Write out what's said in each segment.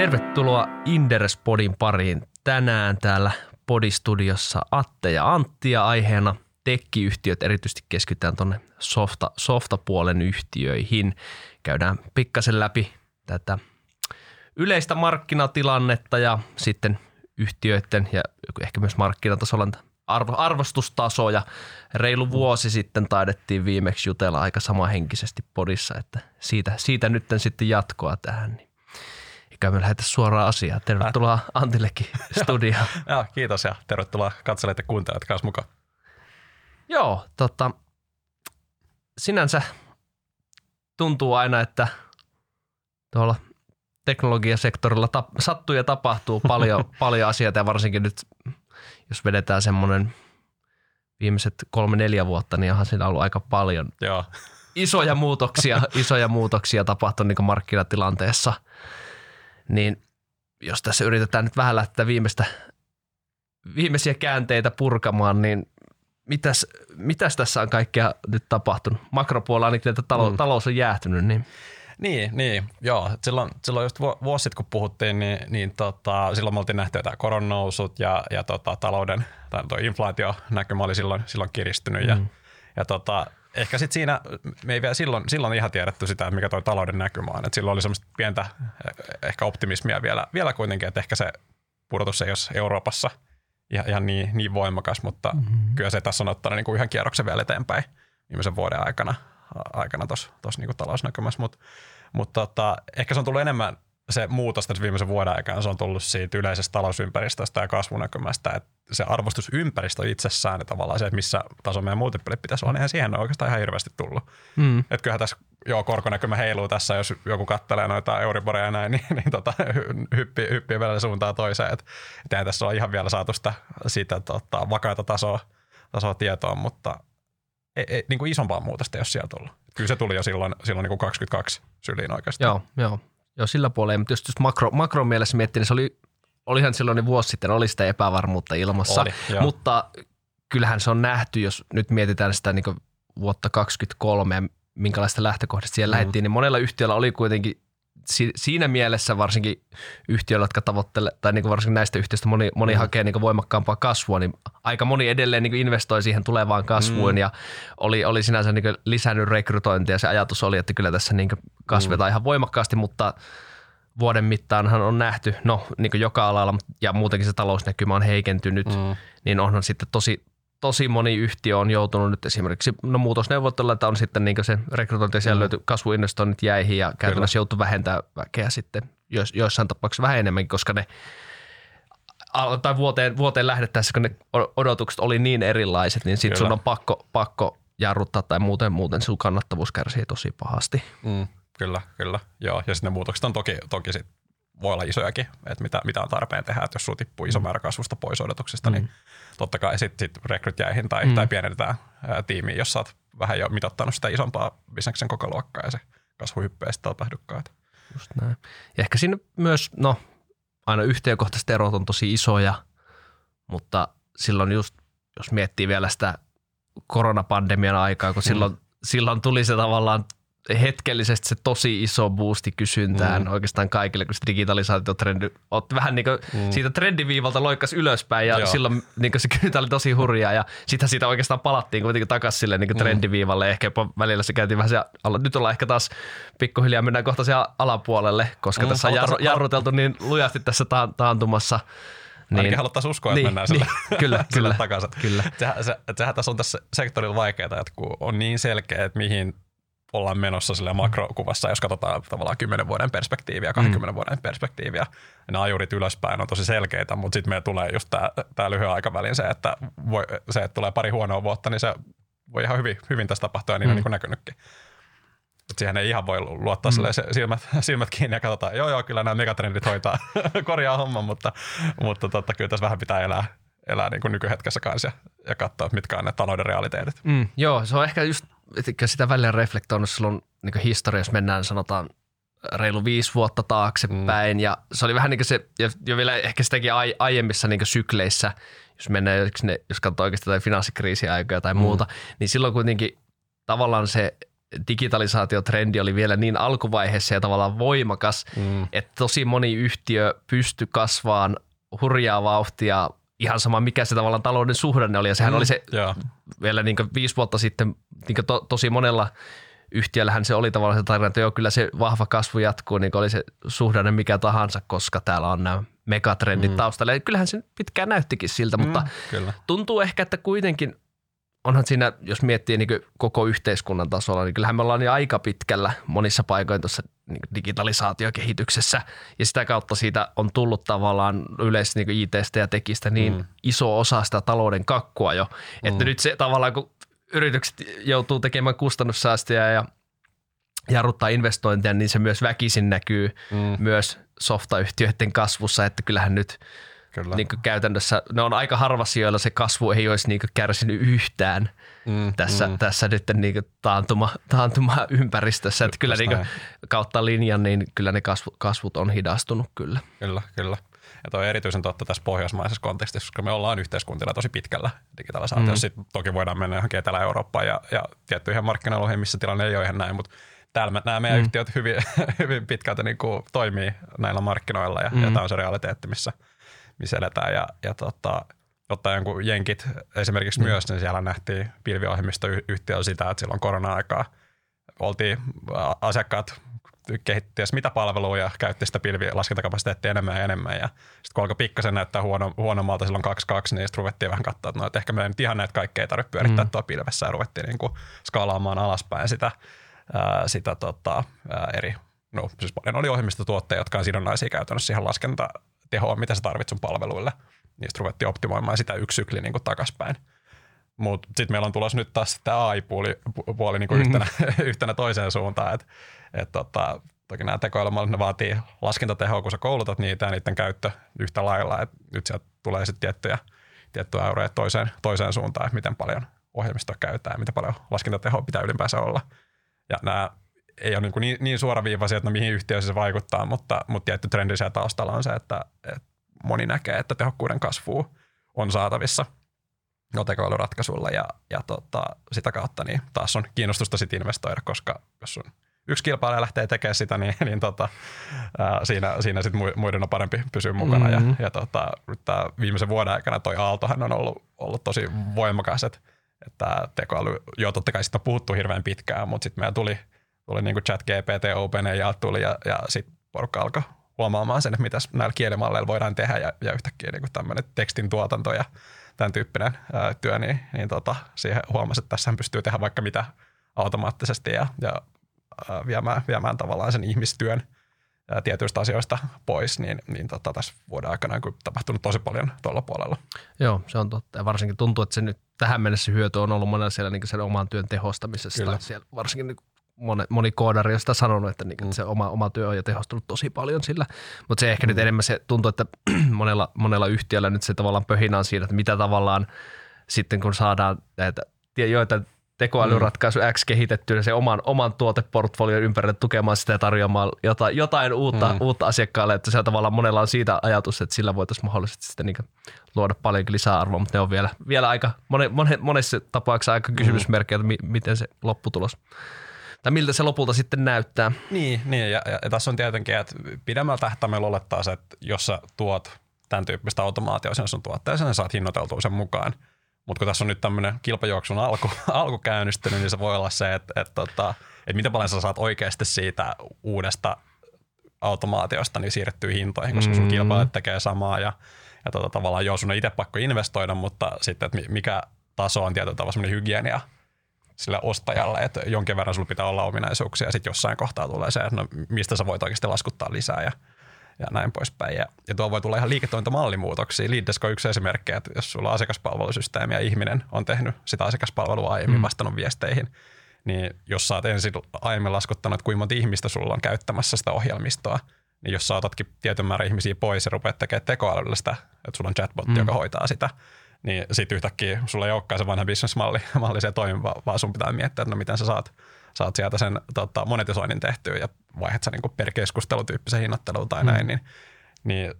Tervetuloa Inderespodin pariin. Tänään täällä Podistudiossa Atte ja Antti ja aiheena tekkiyhtiöt. Erityisesti keskitytään tuonne softa, softapuolen yhtiöihin. Käydään pikkasen läpi tätä yleistä markkinatilannetta ja sitten yhtiöiden ja ehkä myös markkinatasolla arvo, arvostustasoja. Reilu vuosi sitten taidettiin viimeksi jutella aika samahenkisesti podissa, että siitä, siitä nyt sitten jatkoa tähän. Niin eikä me lähdetä suoraan asiaan. Tervetuloa Antillekin studioon. Joo, kiitos ja tervetuloa katselijat ja kuuntelijat kanssa mukaan. Joo, tota, sinänsä tuntuu aina, että tuolla teknologiasektorilla tap, sattuu ja tapahtuu paljon, paljon asioita ja varsinkin nyt, jos vedetään semmoinen viimeiset kolme-neljä vuotta, niin onhan siinä ollut aika paljon Joo. isoja muutoksia, isoja muutoksia tapahtunut niin markkinatilanteessa. Niin jos tässä yritetään nyt vähän lähteä viimeistä, viimeisiä käänteitä purkamaan, niin mitäs, mitäs tässä on kaikkea nyt tapahtunut? Makropuolella ainakin, että talous, mm. talous on jäähtynyt, niin – niin, niin, joo. Silloin, silloin just vuosi sitten, kun puhuttiin, niin, niin tota, silloin me oltiin nähty tämä koronnousut ja, ja tota, talouden, tai tuo inflaationäkymä oli silloin, silloin kiristynyt. Mm. Ja, ja tota, ehkä sitten siinä, me ei vielä silloin, silloin ihan tiedetty sitä, mikä tuo talouden näkymä on. Et silloin oli semmoista pientä ehkä optimismia vielä, vielä kuitenkin, että ehkä se pudotus ei olisi Euroopassa ihan, ihan niin, niin voimakas, mutta mm-hmm. kyllä se tässä on ottanut niin kuin ihan kierroksen vielä eteenpäin viimeisen vuoden aikana aikana tuossa niinku talousnäkymässä, mutta mut tota, ehkä se on tullut enemmän se muutos tässä viimeisen vuoden aikana, se on tullut siitä yleisestä talousympäristöstä ja kasvunäkymästä, että se arvostusympäristö itsessään ja tavallaan se, että missä taso meidän multipelit pitäisi olla, niin siihen on oikeastaan ihan hirveästi tullut. Mm. Että kyllähän tässä joo, korkonäkymä heiluu tässä, jos joku kattelee noita Euriboria ja näin, niin, niin tota, hyppii, hyppii vielä suuntaan toiseen. Että et tässä on ihan vielä saatu sitä, sitä tota, vakaita tasoa, tasoa tietoa, mutta ei, ei, niin kuin isompaa muutosta ei ole sieltä tullut. Kyllä se tuli jo silloin, silloin niin kuin 22 syliin oikeastaan. Joo, joo. Joo sillä puolella, mutta just makro, makron mielessä miettii, niin se oli, olihan silloin niin vuosi sitten, oli sitä epävarmuutta ilmassa, oli, mutta kyllähän se on nähty, jos nyt mietitään sitä niin vuotta 2023 ja minkälaista lähtökohdasta siellä mm. lähdettiin, niin monella yhtiöllä oli kuitenkin si, siinä mielessä varsinkin yhtiöillä, jotka tavoittelee, tai niin kuin varsinkin näistä yhtiöistä moni, moni mm. hakee niin voimakkaampaa kasvua, niin aika moni edelleen niin investoi siihen tulevaan kasvuun mm. ja oli, oli sinänsä niin lisännyt rekrytointia. Se ajatus oli, että kyllä tässä niin kasvetaan mm. ihan voimakkaasti, mutta vuoden mittaanhan on nähty, no niin joka alalla ja muutenkin se talousnäkymä on heikentynyt, mm. niin onhan sitten tosi, tosi moni yhtiö on joutunut nyt esimerkiksi no muutosneuvottelulla, että on sitten niin se rekrytointi siellä mm. löyty kasvuinvestoinnit jäihin ja käytännössä joutu vähentää väkeä sitten jos, joissain tapauksissa vähän enemmänkin, koska ne tai vuoteen, vuoteen lähdettäessä, kun ne odotukset oli niin erilaiset, niin sitten sun on pakko, pakko jarruttaa tai muuten, muuten sun kannattavuus kärsii tosi pahasti. Mm, kyllä, kyllä. Joo, ja sitten ne muutokset on toki, toki sit voi olla isojakin, että mitä, mitä on tarpeen tehdä, että jos sulla tippuu iso mm. määrä kasvusta pois odotuksesta, niin mm. niin totta kai sitten sit rekryt jäihin tai, mm. tai pienennetään ää, tiimiä, jos sä oot vähän jo mitottanut sitä isompaa bisneksen koko luokkaa ja se kasvuhyppy ei sitten tapahdukaan. Just näin. Ja ehkä siinä myös, no aina yhtiökohtaiset erot on tosi isoja, mutta silloin just, jos miettii vielä sitä koronapandemian aikaa, kun mm. silloin, silloin tuli se tavallaan hetkellisesti se tosi iso boosti kysyntään mm. oikeastaan kaikille, kun se digitalisaatiotrendi otti vähän niin kuin mm. siitä trendiviivalta loikkas ylöspäin ja Joo. silloin niin se kysyntä oli tosi hurjaa ja sitten siitä oikeastaan palattiin kuitenkin takaisin sille niin mm. trendiviivalle. Ehkä jopa välillä se käytiin vähän se, nyt ollaan ehkä taas pikkuhiljaa mennään kohta siellä alapuolelle, koska mm, tässä on jarru, jarruteltu niin lujasti tässä taantumassa. Niin. Ainakin haluttaisiin uskoa, että niin, mennään sille, niin, kyllä, sille takaisin. Kyllä. Sehän, se, sehän tässä on tässä sektorilla vaikeaa, että kun on niin selkeä, että mihin ollaan menossa sille makrokuvassa, jos katsotaan tavallaan 10 vuoden perspektiiviä, 20 mm. vuoden perspektiiviä. Ne ajurit ylöspäin on tosi selkeitä, mutta sitten meillä tulee just tämä lyhyen aikavälin se, että voi, se, että tulee pari huonoa vuotta, niin se voi ihan hyvin, hyvin tässä tapahtua ja niin mm. on niin kuin näkynytkin. Et siihen ei ihan voi luottaa mm. silmät, silmät kiinni ja katsotaan, joo joo, kyllä nämä megatrendit hoitaa, korjaa homman, mutta, mutta totta, kyllä tässä vähän pitää elää, elää niin kuin nykyhetkessä kanssa ja, ja katsoa, mitkä on ne talouden realiteetit. Mm, joo, se on ehkä just sitä välillä reflektoinut silloin niin historiassa mennään sanotaan reilu viisi vuotta taaksepäin mm. ja se oli vähän niin kuin se, jo vielä ehkä sitäkin ai, aiemmissa niin sykleissä, jos mennään, jos, ne, jos katsoo oikeasti jotain finanssikriisiä aikoja tai mm. muuta, niin silloin kuitenkin tavallaan se digitalisaatiotrendi oli vielä niin alkuvaiheessa ja tavallaan voimakas, mm. että tosi moni yhtiö pystyi kasvaan hurjaa vauhtia ihan sama mikä se tavallaan talouden suhdanne oli. Ja sehän mm, oli se yeah. vielä niin viisi vuotta sitten niin to, tosi monella yhtiöllähän se oli tavallaan se tarina, että joo, kyllä se vahva kasvu jatkuu, niin oli se suhdanne mikä tahansa, koska täällä on nämä megatrendit mm. taustalla. Ja kyllähän se pitkään näyttikin siltä, mm, mutta kyllä. tuntuu ehkä, että kuitenkin onhan siinä, jos miettii niin koko yhteiskunnan tasolla, niin kyllähän me ollaan jo aika pitkällä monissa paikoin tuossa niin digitalisaatiokehityksessä ja sitä kautta siitä on tullut tavallaan yleisesti niin ITstä ja tekistä niin mm. iso osa sitä talouden kakkua jo, että mm. nyt se tavallaan kun yritykset joutuu tekemään kustannussäästöjä ja jarruttaa investointeja, niin se myös väkisin näkyy mm. myös softayhtiöiden kasvussa, että kyllähän nyt – Kyllä. Niin käytännössä ne on aika harvassa, joilla se kasvu ei olisi niin kärsinyt yhtään mm, tässä, mm. tässä nyt niin taantuma, taantuma ympäristössä. Että kyllä niin kautta linjan niin kyllä ne kasvu, kasvut on hidastunut kyllä. Kyllä, kyllä. Ja toi on erityisen totta tässä pohjoismaisessa kontekstissa, koska me ollaan yhteiskuntina tosi pitkällä digitalisaatiossa. Mm. Sitten toki voidaan mennä johonkin Etelä-Eurooppaan ja, ja tiettyihin markkinoihin, missä tilanne ei ole ihan näin, mutta täällä nämä meidän mm. yhtiöt hyvin, hyvin pitkälti niin kuin toimii näillä markkinoilla ja, mm. ja tämä on se realiteetti, missä, missä eletään. Ja, ja tota, ottaa jonkun jenkit esimerkiksi mm. myös, niin siellä nähtiin pilviohjelmistoyhtiöllä sitä, että silloin korona-aikaa oltiin asiakkaat kehitti mitä palvelua ja käytti sitä pilvilaskentakapasiteettia enemmän ja enemmän. Ja sitten kun alkoi pikkasen näyttää huono, huonommalta silloin 2.2, niin sitten ruvettiin vähän katsoa, että, no, että ehkä meidän nyt ihan näitä kaikkea ei tarvitse pyörittää mm. tuo pilvessä ja ruvettiin niin kuin skaalaamaan alaspäin sitä, ää, sitä tota, ää, eri, no siis paljon oli ohjelmistotuotteja, jotka on sidonnaisia käytännössä siihen laskenta tehoa, mitä sä tarvitset sun palveluille. Niistä ruvettiin optimoimaan sitä yksi sykli niin takaspäin. Mutta sitten meillä on tulossa nyt taas tämä AI-puoli puoli niin mm-hmm. yhtenä, yhtenä toiseen suuntaan. Et, et tota, toki nämä tekoälymallit, ne vaatii laskentatehoa, kun sä koulutat niitä ja niiden käyttö yhtä lailla. Et nyt sieltä tulee sitten tiettyjä, tiettyjä euroja toiseen, toiseen suuntaan, että miten paljon ohjelmistoa käytetään ja miten paljon laskentatehoa pitää ylipäänsä olla. Ja nämä ei ole niin, niin, niin suoraviivaisia, että no mihin yhtiöihin se vaikuttaa, mutta, mutta tietty trendi siellä taustalla on se, että, että moni näkee, että tehokkuuden kasvu on saatavissa no tekoälyratkaisuilla ja, ja tota, sitä kautta niin taas on kiinnostusta sit investoida, koska jos sun yksi kilpailija lähtee tekemään sitä, niin, niin tota, ää, siinä, siinä sit muiden on parempi pysyä mukana. Mm-hmm. Ja, ja tota, tämä viimeisen vuoden aikana toi aaltohan on ollut, ollut tosi voimakas, että, että tekoäly, joo totta kai sitä on puhuttu hirveän pitkään, mutta sitten meillä tuli – tuli niin kuin chat GPT, ja tuli ja, ja sitten porukka alkoi huomaamaan sen, että mitä näillä kielimalleilla voidaan tehdä ja, ja yhtäkkiä niin kuin tämmöinen tekstin tuotanto ja tämän tyyppinen ää, työ, niin, niin tota, siihen huomasi, että tässä pystyy tehdä vaikka mitä automaattisesti ja, ja viemään, viemään tavallaan sen ihmistyön tietyistä asioista pois, niin, niin tota, tässä vuoden aikana on tapahtunut tosi paljon tuolla puolella. Joo, se on totta. Ja varsinkin tuntuu, että se nyt tähän mennessä hyöty on ollut monella siellä niin sen oman työn tehostamisesta. Kyllä. Siellä varsinkin niin moni, moni koodari on sitä sanonut, että, niin, että se oma, oma työ on jo tehostunut tosi paljon sillä. Mutta se ehkä mm. nyt enemmän se tuntuu, että monella, monella yhtiöllä nyt se tavallaan pöhinä on siinä, että mitä tavallaan sitten kun saadaan näitä joita tekoälyratkaisu mm. X kehitettyä se oman, oman tuoteportfolion ympärille tukemaan sitä ja tarjoamaan jotain, jotain uutta, mm. uutta asiakkaalle, että se tavallaan monella on siitä ajatus, että sillä voitaisiin mahdollisesti sitten niin luoda paljon lisäarvoa, mutta ne on vielä, vielä aika, mone, monessa tapauksessa aika kysymysmerkkejä, että mi, miten se lopputulos tai miltä se lopulta sitten näyttää. Niin, niin ja, ja, ja tässä on tietenkin, että pidemmällä tähtäimellä olettaa se, että jos sä tuot tämän tyyppistä automaatioa sen sun tuotteeseen, niin saat hinnoiteltua sen mukaan. Mutta kun tässä on nyt tämmöinen kilpajuoksun alku, alku käynnistynyt, niin se voi olla se, että, että, että, että miten paljon sä saat oikeasti siitä uudesta automaatiosta niin siirrettyä hintoihin, koska sun mm. kilpailijat tekee samaa ja, ja tota, tavallaan joo, sun on itse pakko investoida, mutta sitten, että mikä taso on tietyllä tavalla semmoinen hygienia sille ostajalle, että jonkin verran sulla pitää olla ominaisuuksia ja sitten jossain kohtaa tulee se, että no, mistä sä voit oikeasti laskuttaa lisää ja, ja näin poispäin. Ja, ja tuo voi tulla ihan liiketoimintamallimuutoksia. Leaddesk on yksi esimerkki, että jos sulla on asiakaspalvelusysteemi ja ihminen on tehnyt sitä asiakaspalvelua aiemmin mm. vastannut viesteihin, niin jos sä oot ensin aiemmin laskuttanut, että kuinka monta ihmistä sulla on käyttämässä sitä ohjelmistoa, niin jos sä otatkin tietyn määrän ihmisiä pois ja rupeat tekemään tekoälyllä sitä, että sulla on chatbot, mm. joka hoitaa sitä, niin sitten yhtäkkiä sulla ei olekaan se vanha bisnesmalli malli se toimiva, vaan sun pitää miettiä, että no miten sä saat, saat sieltä sen tota, monetisoinnin tehtyä ja vaihdat sä niin per keskustelutyyppisen hinnoitteluun tai mm. näin, niin, niin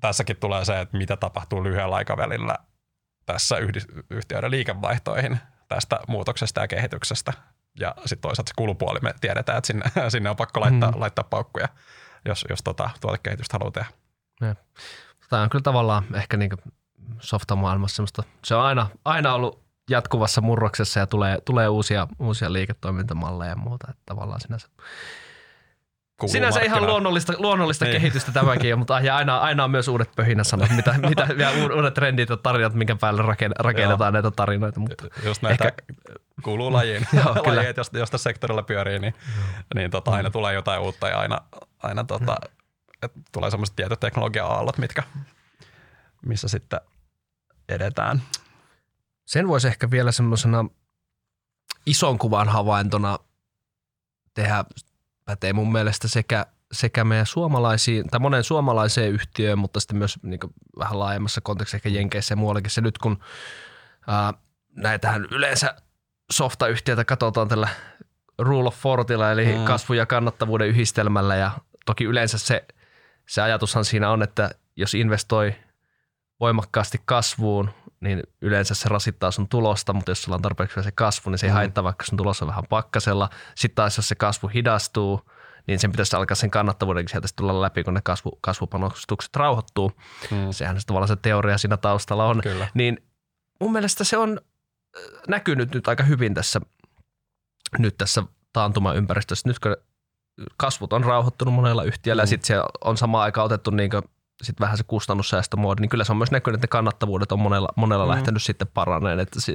tässäkin tulee se, että mitä tapahtuu lyhyellä aikavälillä tässä yhtiöiden liikevaihtoihin tästä muutoksesta ja kehityksestä. ja sitten toisaalta se kulupuoli me tiedetään, että sinne, sinne on pakko laittaa, mm. laittaa paukkuja, jos, jos tota, tuotekehitystä haluaa tehdä. Tämä on kyllä tavallaan ehkä niin softamaailmassa semmoista, se on aina, aina ollut jatkuvassa murroksessa ja tulee, tulee uusia, uusia liiketoimintamalleja ja muuta, että tavallaan sinänsä Sinänsä ihan luonnollista, luonnollista niin. kehitystä tämäkin, mutta ja aina, aina on myös uudet pöhinäsanat, mitä, mitä ja uudet trendit ja tarinat, minkä päälle rakennetaan näitä tarinoita. Mutta Just näitä ehkä, kuuluu lajiin, joo, lajiin jos, jos tässä sektorilla pyörii, niin, niin tota, aina mm. tulee jotain uutta ja aina, aina tota, et tulee sellaiset tietoteknologia-aallot, mitkä, missä sitten edetään. Sen voisi ehkä vielä semmoisena ison kuvan havaintona tehdä pätee mun mielestä sekä, sekä meidän suomalaisiin, tai monen suomalaiseen yhtiöön, mutta sitten myös niin vähän laajemmassa kontekstissa ehkä Jenkeissä ja muuallakin. Se nyt kun ää, näitähän yleensä softayhtiöitä katsotaan tällä rule of fortilla, eli mm. kasvu- ja kannattavuuden yhdistelmällä ja toki yleensä se, se ajatushan siinä on, että jos investoi voimakkaasti kasvuun, niin yleensä se rasittaa sun tulosta, mutta jos sulla on tarpeeksi se kasvu, niin se ei mm. haittaa, vaikka sun tulos on vähän pakkasella. Sitten taas, jos se kasvu hidastuu, niin sen pitäisi alkaa sen kannattavuuden sieltä tulla läpi, kun ne kasvu, kasvupanostukset rauhoittuu. Mm. Sehän se tavallaan se teoria siinä taustalla on. Kyllä. Niin mun mielestä se on äh, näkynyt nyt aika hyvin tässä, nyt tässä taantumaympäristössä. Nyt kun kasvut on rauhoittunut monella yhtiöllä mm. ja sitten se on samaan aikaan otettu niin sit vähän se kustannussäästömoodi, niin kyllä se on myös näkynyt, että ne kannattavuudet on monella, monella mm. lähtenyt sitten paraneen. Että se,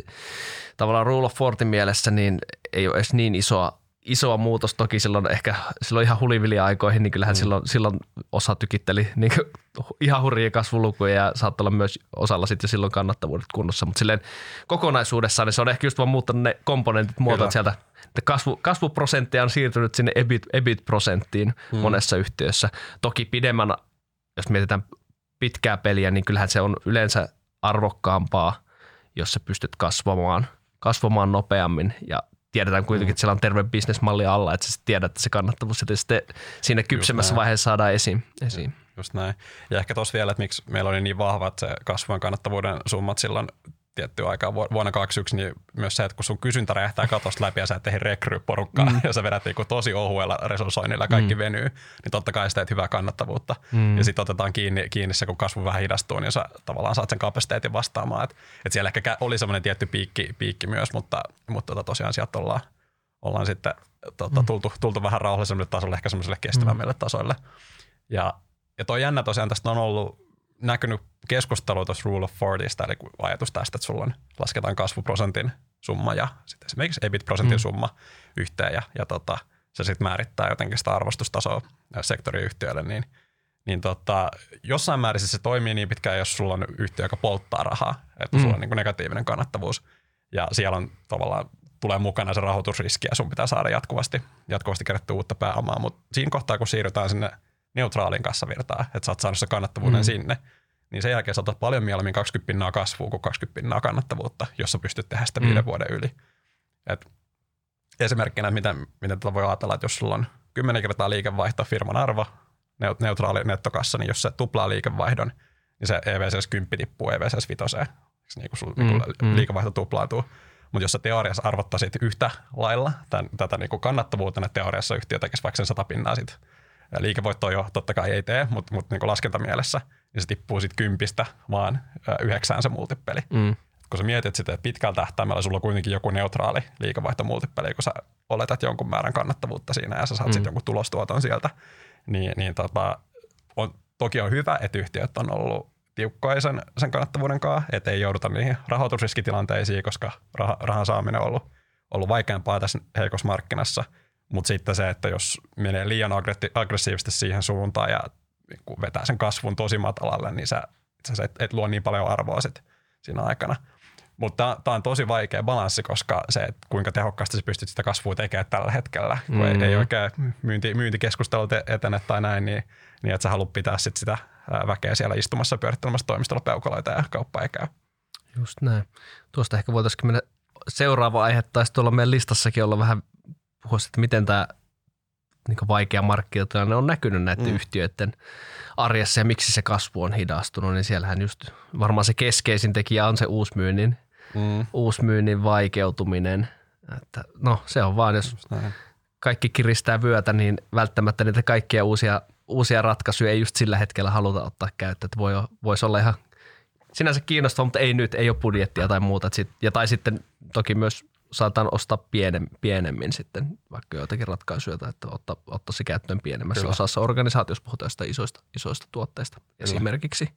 tavallaan Rule of Fortin mielessä niin ei ole edes niin isoa, isoa muutos. Toki silloin ehkä silloin ihan hulivili-aikoihin, niin kyllähän mm. silloin, silloin osa tykitteli niin ihan hurjia kasvulukuja ja saattoi olla myös osalla sitten jo silloin kannattavuudet kunnossa. Mutta silleen kokonaisuudessaan niin se on ehkä just vaan muuttanut ne komponentit muotoa sieltä kasvu, kasvuprosenttia on siirtynyt sinne EBIT, EBIT-prosenttiin mm. monessa yhtiössä. Toki pidemmän jos mietitään pitkää peliä, niin kyllähän se on yleensä arvokkaampaa, jos sä pystyt kasvamaan, kasvamaan nopeammin ja tiedetään kuitenkin, että siellä on terve bisnesmalli alla, että sä tiedät, että se kannattavuus sitten siinä kypsemmässä vaiheessa saadaan esiin. esiin. Just näin. Ja ehkä tuossa vielä, että miksi meillä oli niin vahvat se kasvujen kannattavuuden summat silloin tiettyä aikaa vuonna 2021, niin myös se, että kun sun kysyntä räjähtää katosta läpi ja sä et tehdä rekry porukkaa mm. ja sä vedät niin tosi ohuella resurssoinnilla ja kaikki mm. venyy, niin totta kai teet hyvää kannattavuutta. Mm. Ja sitten otetaan kiinni, kiinni se, kun kasvu vähän hidastuu, niin sä tavallaan saat sen kapasiteetin vastaamaan. Et, et siellä ehkä oli semmoinen tietty piikki, piikki myös, mutta, mutta tota tosiaan sieltä ollaan, ollaan sitten tota, mm. tultu, tultu vähän rauhallisemmille tasolle, ehkä semmoiselle kestävämmille mm. tasoille. Ja, ja toi jännä tosiaan tästä on ollut näkynyt keskustelua tuossa Rule of Fortysta, eli ajatus tästä, että sulla on, lasketaan kasvuprosentin summa ja sitten esimerkiksi EBIT-prosentin mm. summa yhteen ja, ja tota, se sitten määrittää jotenkin sitä arvostustasoa sektoriyhtiöille, niin, niin tota, jossain määrin se toimii niin pitkään, jos sulla on yhtiö, joka polttaa rahaa, että mm. sulla on niin kuin negatiivinen kannattavuus ja siellä on tavallaan tulee mukana se rahoitusriski ja sun pitää saada jatkuvasti, jatkuvasti kerättyä uutta pääomaa, mutta siinä kohtaa, kun siirrytään sinne – neutraalin kassavirtaa, että sä oot saanut se kannattavuuden mm. sinne, niin sen jälkeen saatat paljon mieluummin 20 pinnaa kasvua kuin 20 pinnaa kannattavuutta, jos sä pystyt tehdä sitä viiden mm. vuoden yli. Et esimerkkinä, miten, miten tätä voi ajatella, että jos sulla on 10 kertaa liikevaihto firman arvo, neutraali nettokassa, niin jos se tuplaa liikevaihdon, niin se EVCS 10 tippuu EVCS 5, niin kuin sulla mm. niin mm. liikevaihto tuplaantuu. Mutta jos sä teoriassa arvottaisit yhtä lailla tämän, tätä niin kuin kannattavuutta, teoriassa yhtiö tekisi vaikka sen 100 pinnaa sit liikevoittoa jo totta kai ei tee, mutta, mutta niin laskentamielessä, niin se tippuu sitten kympistä vaan yhdeksään se multipeli. Mm. Kun sä mietit sitä, että pitkällä tähtäimellä sulla on kuitenkin joku neutraali liikevaihtomultipeli, kun sä oletat jonkun määrän kannattavuutta siinä ja sä saat mm. sitten jonkun tulostuoton sieltä, niin, niin tota, on, toki on hyvä, että yhtiöt on ollut tiukkoja sen, sen kannattavuuden kanssa, että ei jouduta niihin rahoitusriskitilanteisiin, koska rah, rahan saaminen on ollut, ollut vaikeampaa tässä heikossa markkinassa – mutta sitten se, että jos menee liian aggressiivisesti siihen suuntaan ja kun vetää sen kasvun tosi matalalle, niin sä, sä et, et luo niin paljon arvoa sit siinä aikana. Mutta tämä on tosi vaikea balanssi, koska se, että kuinka tehokkaasti sä pystyt sitä kasvua tekemään tällä hetkellä, kun mm-hmm. ei, ei oikein myynti, myyntikeskustelut etene tai näin, niin, niin että sä haluat pitää sit sitä väkeä siellä istumassa pyörittelemässä toimistolla peukaloita ja kauppa ei käy. Just näin. Tuosta ehkä voitaisiin mennä seuraava aihe taisi tuolla meidän listassakin olla vähän puhua, että miten tämä niin vaikea markkinatilanne on näkynyt näiden mm. yhtiöiden arjessa ja miksi se kasvu on hidastunut, niin siellähän just varmaan se keskeisin tekijä on se uusmyynnin, mm. uusmyynnin vaikeutuminen. Että, no se on vaan, jos kaikki kiristää vyötä, niin välttämättä niitä kaikkia uusia, uusia ratkaisuja ei just sillä hetkellä haluta ottaa käyttöön. Että voi, voisi olla ihan sinänsä kiinnostavaa, mutta ei nyt, ei ole budjettia tai muuta. Sit, ja tai sitten toki myös saatan ostaa pienem, pienemmin sitten vaikka joitakin ratkaisuja, tai että ottaa, ottaisi käyttöön pienemmässä Kyllä. osassa organisaatiossa, puhutaan sitä isoista, isoista tuotteista Kyllä. esimerkiksi.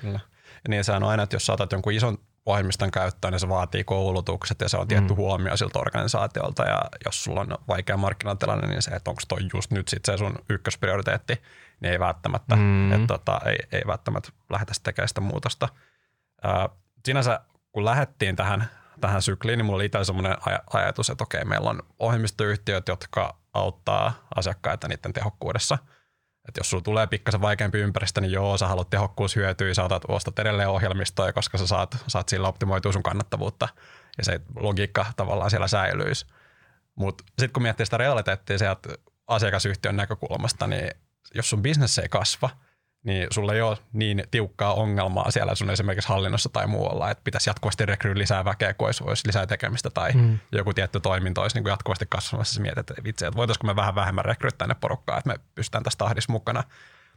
Kyllä. Ja niin sehän on aina, että jos saatat jonkun ison ohjelmiston käyttöön, niin se vaatii koulutukset ja se on tietty mm. huomio siltä organisaatiolta ja jos sulla on vaikea markkinatilanne, niin se, että onko toi just nyt sit se sun ykkösprioriteetti, niin ei välttämättä, mm. että tota, ei, ei välttämättä lähdetä tekemään sitä muutosta. Äh, sinänsä kun lähdettiin tähän tähän sykliin, niin mulla oli itse aj- ajatus, että okei, meillä on ohjelmistoyhtiöt, jotka auttaa asiakkaita niiden tehokkuudessa. Että jos sulla tulee pikkasen vaikeampi ympäristö, niin joo, sä haluat tehokkuushyötyä, sä otat, ostat edelleen ohjelmistoja, koska sä saat, saat sillä optimoitua sun kannattavuutta ja se logiikka tavallaan siellä säilyisi. Mutta sitten kun miettii sitä realiteettia sieltä asiakasyhtiön näkökulmasta, niin jos sun bisnes ei kasva – niin sulla ei ole niin tiukkaa ongelmaa siellä sun esimerkiksi hallinnossa tai muualla, että pitäisi jatkuvasti rekryä lisää väkeä, kun olisi, olisi lisää tekemistä tai mm. joku tietty toiminto olisi niin kuin jatkuvasti kasvamassa. Sä mietit, että vitsi, että voitaisiko me vähän vähemmän rekryä tänne porukkaa, että me pystytään tässä tahdissa mukana.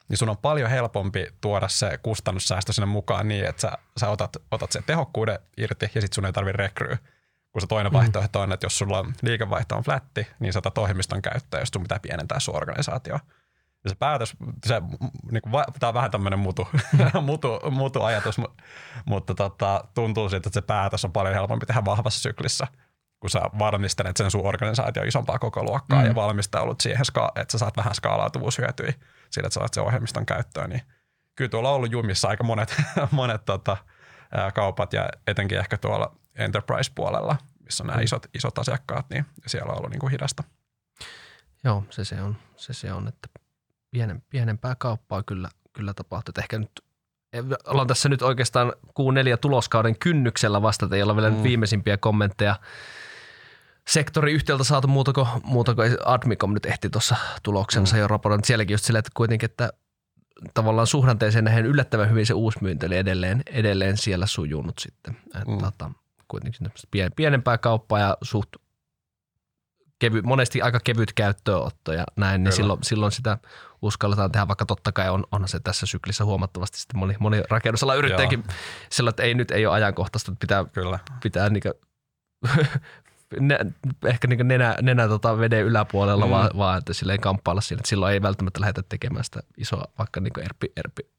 Niin sun on paljon helpompi tuoda se kustannussäästö sinne mukaan niin, että sä, sä otat, otat sen tehokkuuden irti ja sitten sun ei tarvitse rekryä. Kun se toinen mm. vaihtoehto on, että jos sulla liikevaihto on flätti, niin sä otat ohjelmiston käyttöön, jos sun pitää pienentää sun organisaatio. Ja se päätös, se, niin kuin, tämä on vähän tämmöinen mutu, mutu, mutu ajatus, mutta tota, tuntuu siitä, että se päätös on paljon helpompi tehdä vahvassa syklissä, kun sä varmistelet sen sun organisaatio isompaa koko luokkaa mm. ja valmistaulut siihen, että sä saat vähän skaalautuvuushyötyä siitä, että sä saat sen ohjelmiston käyttöön, niin kyllä tuolla on ollut jumissa aika monet, monet tota, kaupat ja etenkin ehkä tuolla enterprise-puolella, missä on nämä mm. isot, isot asiakkaat, niin siellä on ollut niin kuin hidasta. Joo, se se on, se se on että pienen, pienempää kauppaa kyllä, kyllä tapahtuu. Että ehkä nyt ollaan tässä nyt oikeastaan Q4 tuloskauden kynnyksellä vastata, ei olla vielä mm. viimeisimpiä kommentteja sektoriyhtiöltä saatu muuta kuin, muuta kuin Admicom nyt ehti tuossa tuloksensa mm. jo raportoida. Sielläkin just silleen, että kuitenkin, että tavallaan suhdanteeseen nähden yllättävän hyvin se uusmyynti oli edelleen, edelleen siellä sujunut sitten. Että mm. tota, kuitenkin pienempää kauppaa ja suht kevy, monesti aika kevyt käyttöönotto ja näin, niin silloin, silloin sitä uskalletaan tehdä, vaikka totta kai on, on se tässä syklissä huomattavasti sitten moni, moni rakennusala yrittäjäkin sillä, että ei nyt ei ole ajankohtaista, että pitää, Kyllä. pitää niin ne, ehkä niin nenä, nenä tota veden yläpuolella, mm. vaan, vaan että silleen kamppailla siinä, että silloin ei välttämättä lähdetä tekemään sitä isoa vaikka niin erpi, erpi,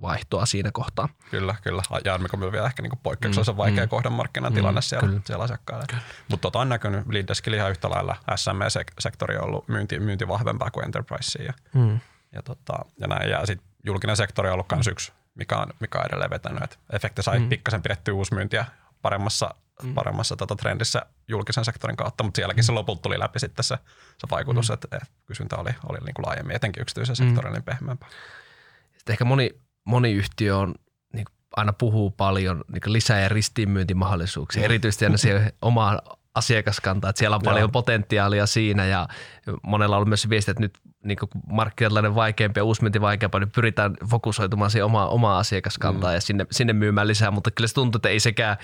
vaihtoa siinä kohtaa. Kyllä, kyllä. Ja mikä on vielä ehkä niin poikkeuksellisen mm, vaikea mm, kohdan markkinatilanne mm, siellä, siellä asiakkailla. Mutta tota on näkynyt Leaderskilla ihan yhtä lailla. SME-sektori on ollut myynti, myynti vahvempaa kuin Enterprise. Ja, mm. ja, tota, ja, näin. ja sit julkinen sektori on ollut myös yksi, mikä on, mikä on edelleen vetänyt. Et efekti sai mm. pikkasen pidettyä uusmyyntiä paremmassa, mm. paremmassa tota trendissä julkisen sektorin kautta, mutta sielläkin mm. se lopulta tuli läpi sitten se, se vaikutus, mm. että, että kysyntä oli, oli niin kuin laajemmin, etenkin yksityisen mm. sektorin niin pehmeämpää. Sitten ehkä moni moni yhtiö on niin aina puhuu paljon niin lisää- ja ristiinmyyntimahdollisuuksia, erityisesti aina siihen omaan asiakaskantaa, että siellä on paljon Joo. potentiaalia siinä ja monella on myös viesti, että nyt niin markkinatilanne vaikeampi ja uusmyynti vaikeampi, niin pyritään fokusoitumaan siihen omaa, omaa asiakaskantaa mm. ja sinne, sinne myymään lisää, mutta kyllä se tuntuu, että ei sekään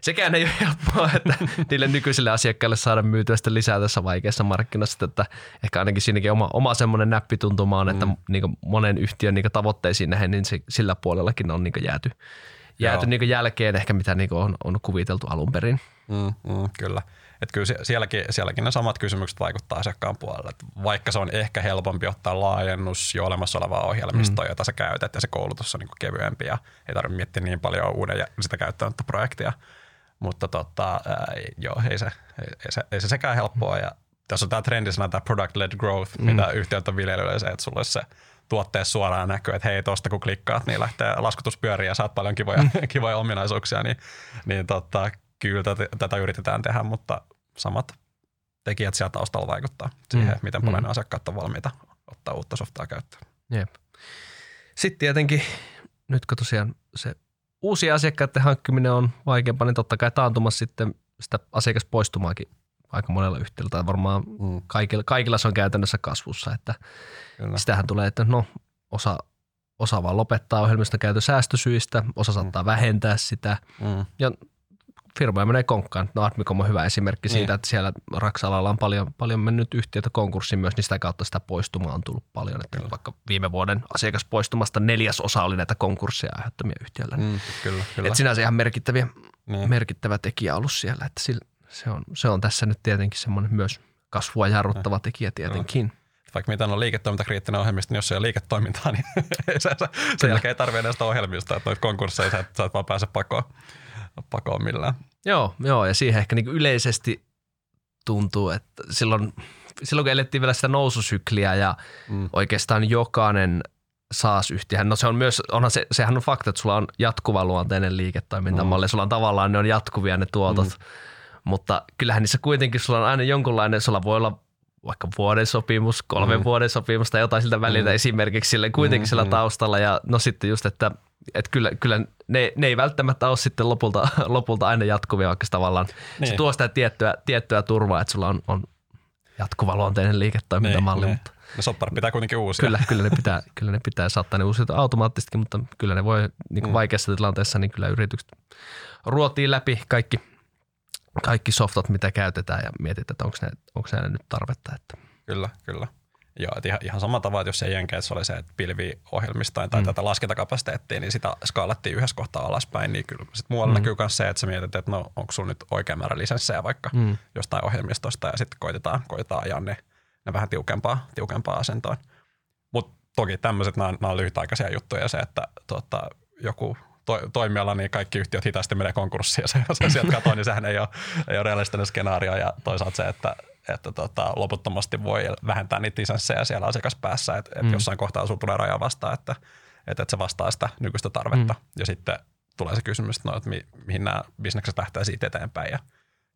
sekään ei ole helppoa, että niille nykyisille asiakkaille saada myytyä sitä lisää tässä vaikeassa markkinassa, että ehkä ainakin siinäkin oma, oma semmoinen näppituntuma on, että mm. niin monen yhtiön niin tavoitteisiin nähden, niin se, sillä puolellakin on niin jääty, jääty niin jälkeen ehkä mitä niin on, on kuviteltu alun perin. Mm, mm, kyllä. Että kyllä sielläkin, sielläkin ne samat kysymykset vaikuttaa asiakkaan puolelle. Että vaikka se on ehkä helpompi ottaa laajennus jo olemassa olevaa ohjelmistoa, mm. jota sä käytät ja se koulutus on niin kevyempi ja ei tarvitse miettiä niin paljon uuden sitä käyttöönottoprojektia, mutta tota, ää, joo, ei se, ei, se, ei se sekään helppoa. Ja tässä on tämä trendisena tämä product-led growth, mm. mitä yhtiöt on viljelyllä, se, että sulla olisi se tuotteessa suoraan näkyy, että hei, tuosta kun klikkaat, niin lähtee laskutus pyöriä ja saat paljon kivoja, mm. kivoja ominaisuuksia, niin, niin tota, kyllä tätä, tätä yritetään tehdä, mutta samat tekijät siellä taustalla vaikuttaa siihen, mm. miten paljon mm. asiakkaat on valmiita ottaa uutta softaa käyttöön. Jep. Sitten tietenkin, nyt kun tosiaan se uusia asiakkaiden hankkiminen on vaikeampaa, niin totta kai taantumassa sitten sitä asiakaspoistumaakin aika monella yhtiöllä tai varmaan mm. kaikilla, kaikilla se on käytännössä kasvussa, että Kyllä. sitähän tulee, että no osa, osa vaan lopettaa ohjelmista käytön säästösyistä, osa saattaa mm. vähentää sitä mm. ja firmoja menee konkkaan. No Admicom on hyvä esimerkki niin. siitä, että siellä Raksalalla on paljon, paljon mennyt yhtiöitä konkurssiin myös, niin sitä kautta sitä poistumaa on tullut paljon. Että kyllä. vaikka viime vuoden asiakaspoistumasta neljäs osa oli näitä konkursseja aiheuttamia yhtiöillä. Mm, kyllä, kyllä. Että sinänsä ihan merkittäviä, niin. merkittävä tekijä ollut siellä. Että se, on, se on tässä nyt tietenkin semmoinen myös kasvua jarruttava ja. tekijä tietenkin. No vaikka mitä on liiketoimintakriittinen ohjelmisto, niin jos ei ole liiketoimintaa, niin sen, sen jälkeen ei tarvitse enää sitä ohjelmista, että noita konkursseja sä et, sä et vaan pääse pakoon, pakoon millään. Joo, joo, ja siihen ehkä niin yleisesti tuntuu, että silloin, silloin kun elettiin vielä sitä noususykliä ja mm. oikeastaan jokainen SaaS-yhtiö, no se on myös, onhan se, sehän on fakta, että sulla on jatkuva luonteinen liiketoimintamalli, mm. sulla on tavallaan, ne on jatkuvia ne tuotot, mm. mutta kyllähän niissä kuitenkin sulla on aina jonkunlainen, sulla voi olla vaikka vuoden sopimus, kolmen mm. vuoden sopimus tai jotain siltä väliltä mm. esimerkiksi sille kuitenkin mm, sillä mm. taustalla. Ja no sitten just, että, että kyllä, kyllä ne, ne, ei välttämättä ole sitten lopulta, lopulta aina jatkuvia, vaikka tavallaan niin. se tuo sitä tiettyä, tiettyä turvaa, että sulla on, on jatkuva luonteinen liiketoimintamalli. Niin, mutta ne soppari pitää kuitenkin uusia. Kyllä, kyllä ne pitää, kyllä ne pitää saattaa ne uusia automaattisestikin, mutta kyllä ne voi niin kuin mm. vaikeassa tilanteessa, niin kyllä yritykset ruotii läpi kaikki – kaikki softat, mitä käytetään ja mietitään, että onko ne, onko ne nyt tarvetta. Että. Kyllä, kyllä. Joo, että ihan, ihan sama tavalla, että jos ei jenkeissä oli se, että pilviohjelmistain tai mm. tätä laskentakapasiteettia, niin sitä skaalattiin yhdessä kohtaa alaspäin, niin kyllä sitten muualla mm. näkyy myös se, että sä mietit, että no onko sulla nyt oikea määrä lisenssejä vaikka mm. jostain ohjelmistosta ja sitten koitetaan, koitetaan ajaa ne, ne vähän tiukempaa, tiukempaa asentoon. Mutta toki tämmöiset, nämä, nämä on lyhytaikaisia juttuja se, että tota, joku to, toimiala, niin kaikki yhtiöt hitaasti menee konkurssiin ja se, se sieltä katoo, niin sehän ei ole, ei ole realistinen skenaario ja toisaalta se, että, että tota, loputtomasti voi vähentää niitä lisenssejä siellä asiakaspäässä, että et mm. jossain kohtaa sinulla tulee raja vastaan, että, että, että se vastaa sitä nykyistä tarvetta mm. ja sitten tulee se kysymys, että, no, että mi, mihin nämä bisnekset lähtee siitä eteenpäin ja,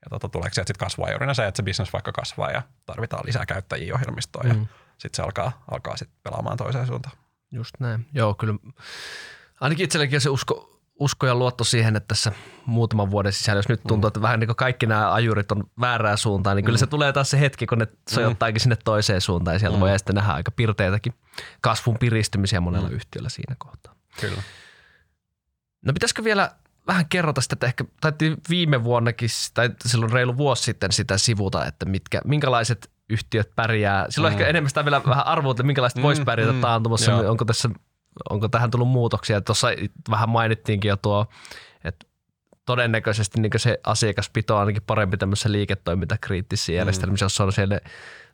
ja tota, tuleeko sieltä sitten kasvaa juuri se, että se bisnes vaikka kasvaa ja tarvitaan lisää käyttäjiä ohjelmistoon mm. ja sitten se alkaa, alkaa sitten pelaamaan toiseen suuntaan. Just näin. Joo, kyllä ainakin itsellekin se usko, usko ja luotto siihen, että tässä muutaman vuoden sisällä, jos nyt tuntuu, että vähän niin kuin kaikki nämä ajurit on väärää suuntaan, niin kyllä se mm. tulee taas se hetki, kun ne sojottaakin sinne toiseen suuntaan ja sieltä mm. voi sitten nähdä aika pirteitäkin kasvun piristymisiä monella mm. yhtiöllä siinä kohtaa. Kyllä. No pitäisikö vielä vähän kerrota sitä, että ehkä taittiin viime vuonnakin, tai silloin reilu vuosi sitten sitä sivuta, että mitkä, minkälaiset yhtiöt pärjää. Silloin mm. ehkä enemmän sitä vielä vähän arvoa, että minkälaiset mm, voisi pärjätä mm, taantumassa. Joo. Onko tässä onko tähän tullut muutoksia? Tuossa vähän mainittiinkin jo tuo, että todennäköisesti niin se asiakaspito on ainakin parempi tämmöisessä liiketoimintakriittisissä mm. järjestelmissä, jossa on siellä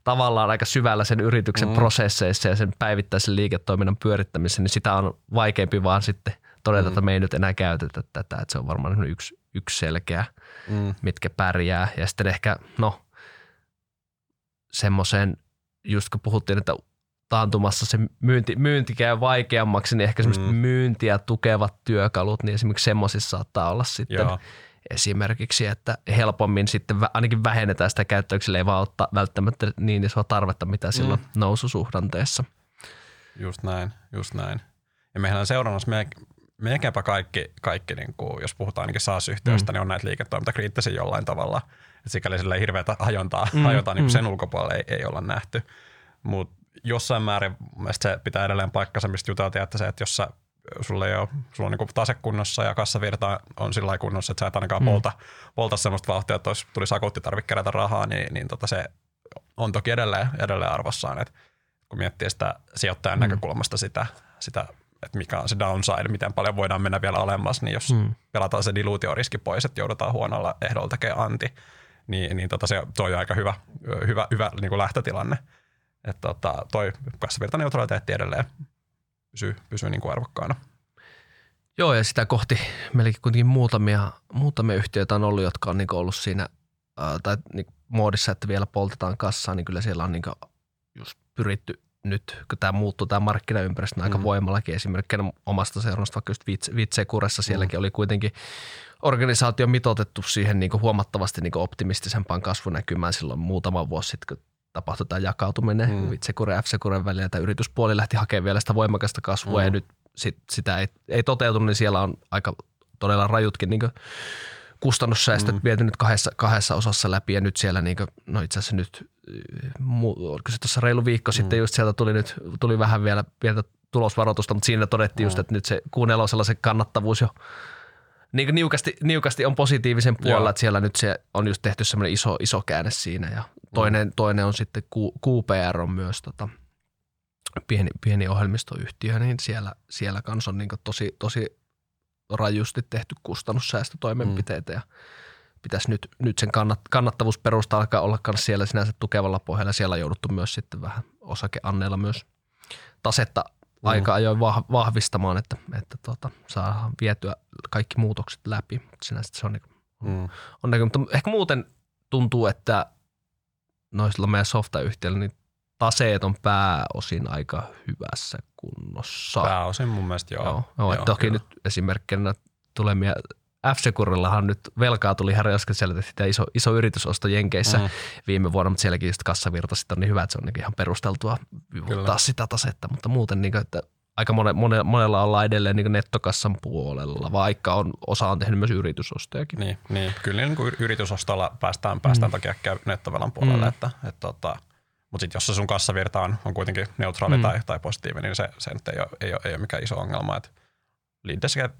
tavallaan aika syvällä sen yrityksen mm. prosesseissa ja sen päivittäisen liiketoiminnan pyörittämisessä, niin sitä on vaikeampi vaan sitten todeta, mm. että me ei nyt enää käytetä tätä, että se on varmaan yksi, yksi selkeä, mm. mitkä pärjää. Ja sitten ehkä, no, semmoisen, just kun puhuttiin, että taantumassa se myynti, myynti käy vaikeammaksi, niin ehkä semmoiset mm. myyntiä tukevat työkalut, niin esimerkiksi semmoisissa saattaa olla sitten Joo. esimerkiksi, että helpommin sitten ainakin vähennetään sitä käyttöyksille, ei vaan ottaa välttämättä niin isoa tarvetta, mitä silloin mm. noususuhdanteessa. Just näin, just näin. Ja mehän on seurannassa me, melkeinpä kaikki, kaikki niin kuin, jos puhutaan ainakin SaaS-yhtiöistä, mm. niin on näitä liiketoimintakriittisiä jollain tavalla. Et sikäli sille hirveätä hajontaa, mm. hajontaa niin kuin mm. sen ulkopuolella ei, ei olla nähty. Mutta jossain määrin se pitää edelleen paikkansa, mistä juteltiin, että se, että jos sä, sulla ei ole, sulla on niin tasekunnossa ja kassavirta on sillä kunnossa, että sä et ainakaan mm. polta, polta semmoista vauhtia, että olisi, tulisi akuutti tarvitse kerätä rahaa, niin, niin tota se on toki edelleen, edelleen arvossaan, että kun miettii sitä sijoittajan mm. näkökulmasta sitä, sitä että mikä on se downside, miten paljon voidaan mennä vielä alemmas, niin jos mm. pelataan se diluutioriski pois, että joudutaan huonolla ehdolla tekemään anti, niin, niin tota se, se on aika hyvä, hyvä, hyvä niin kuin lähtötilanne. Että tota, toi kassavirtaneutraliteetti edelleen pysyy, pysyy niin kuin arvokkaana. Joo, ja sitä kohti meilläkin kuitenkin muutamia, muutamia yhtiöitä on ollut, jotka on niin ollut siinä ää, tai niin muodissa, että vielä poltetaan kassaa, niin kyllä siellä on niin just pyritty nyt, kun tämä muuttuu tämä markkinaympäristö mm. aika voimallakin esimerkkinä omasta seurannasta, vaikka just Vitsekuressa sielläkin mm. oli kuitenkin organisaatio mitotettu siihen niin huomattavasti niin optimistisempaan kasvunäkymään silloin muutama vuosi sitten, kun tapahtui tämä jakautuminen mm. Vitsekuren ja F-Sekuren välillä, että yrityspuoli lähti hakemaan vielä sitä voimakasta kasvua mm. ja nyt sit, sitä ei, ei toteutunut, niin siellä on aika todella rajutkin niin kustannussäästöt mm. viety nyt kahdessa, kahdessa osassa läpi ja nyt siellä, niin kuin, no itse asiassa nyt, oliko se tuossa reilu viikko mm. sitten just sieltä tuli nyt, tuli vähän vielä pientä tulosvaroitusta, mutta siinä todettiin mm. just, että nyt se on sellaisen kannattavuus jo niin niukasti, niukasti on positiivisen puolella, Joo. että siellä nyt se on just tehty semmoinen iso, iso käänne siinä ja toinen, mm. toinen on sitten QPR on myös tota, pieni, pieni ohjelmistoyhtiö, niin siellä, siellä kanssa on niin tosi, tosi rajusti tehty kustannussäästötoimenpiteitä mm. ja pitäisi nyt, nyt sen kannat, kannattavuusperusta alkaa olla myös siellä sinänsä tukevalla pohjalla. Siellä on jouduttu myös sitten vähän osakeanneilla myös tasetta mm. aika ajoin vahvistamaan, että, että tota, saadaan vietyä kaikki muutokset läpi. Sinänsä se on, niin, mm. on näkyy, mutta ehkä muuten tuntuu, että noisilla meidän softayhtiöillä niin taseet on pääosin aika hyvässä kunnossa. Pääosin mun mielestä joo. joo, joo, joo toki kyllä. nyt esimerkkinä tulee mie f nyt velkaa tuli siellä tehtiin iso, iso yritysosto Jenkeissä mm. viime vuonna, mutta sielläkin just kassavirta sitten on niin hyvä, että se on niin ihan perusteltua vivuttaa sitä tasetta, mutta muuten niin kuin, että aika mone, mone, monella ollaan edelleen niin nettokassan puolella, vaikka on, osa on tehnyt myös yritysostojakin. Niin, niin. kyllä niin kuin yritysostolla päästään, päästään mm. käy nettovelan puolelle, mm. että, että, että tota, mutta sitten jos se sun kassavirta on, on kuitenkin neutraali mm. tai, tai positiivinen, niin se, se nyt ei ole, ei, ole, ei ole mikään iso ongelma. Et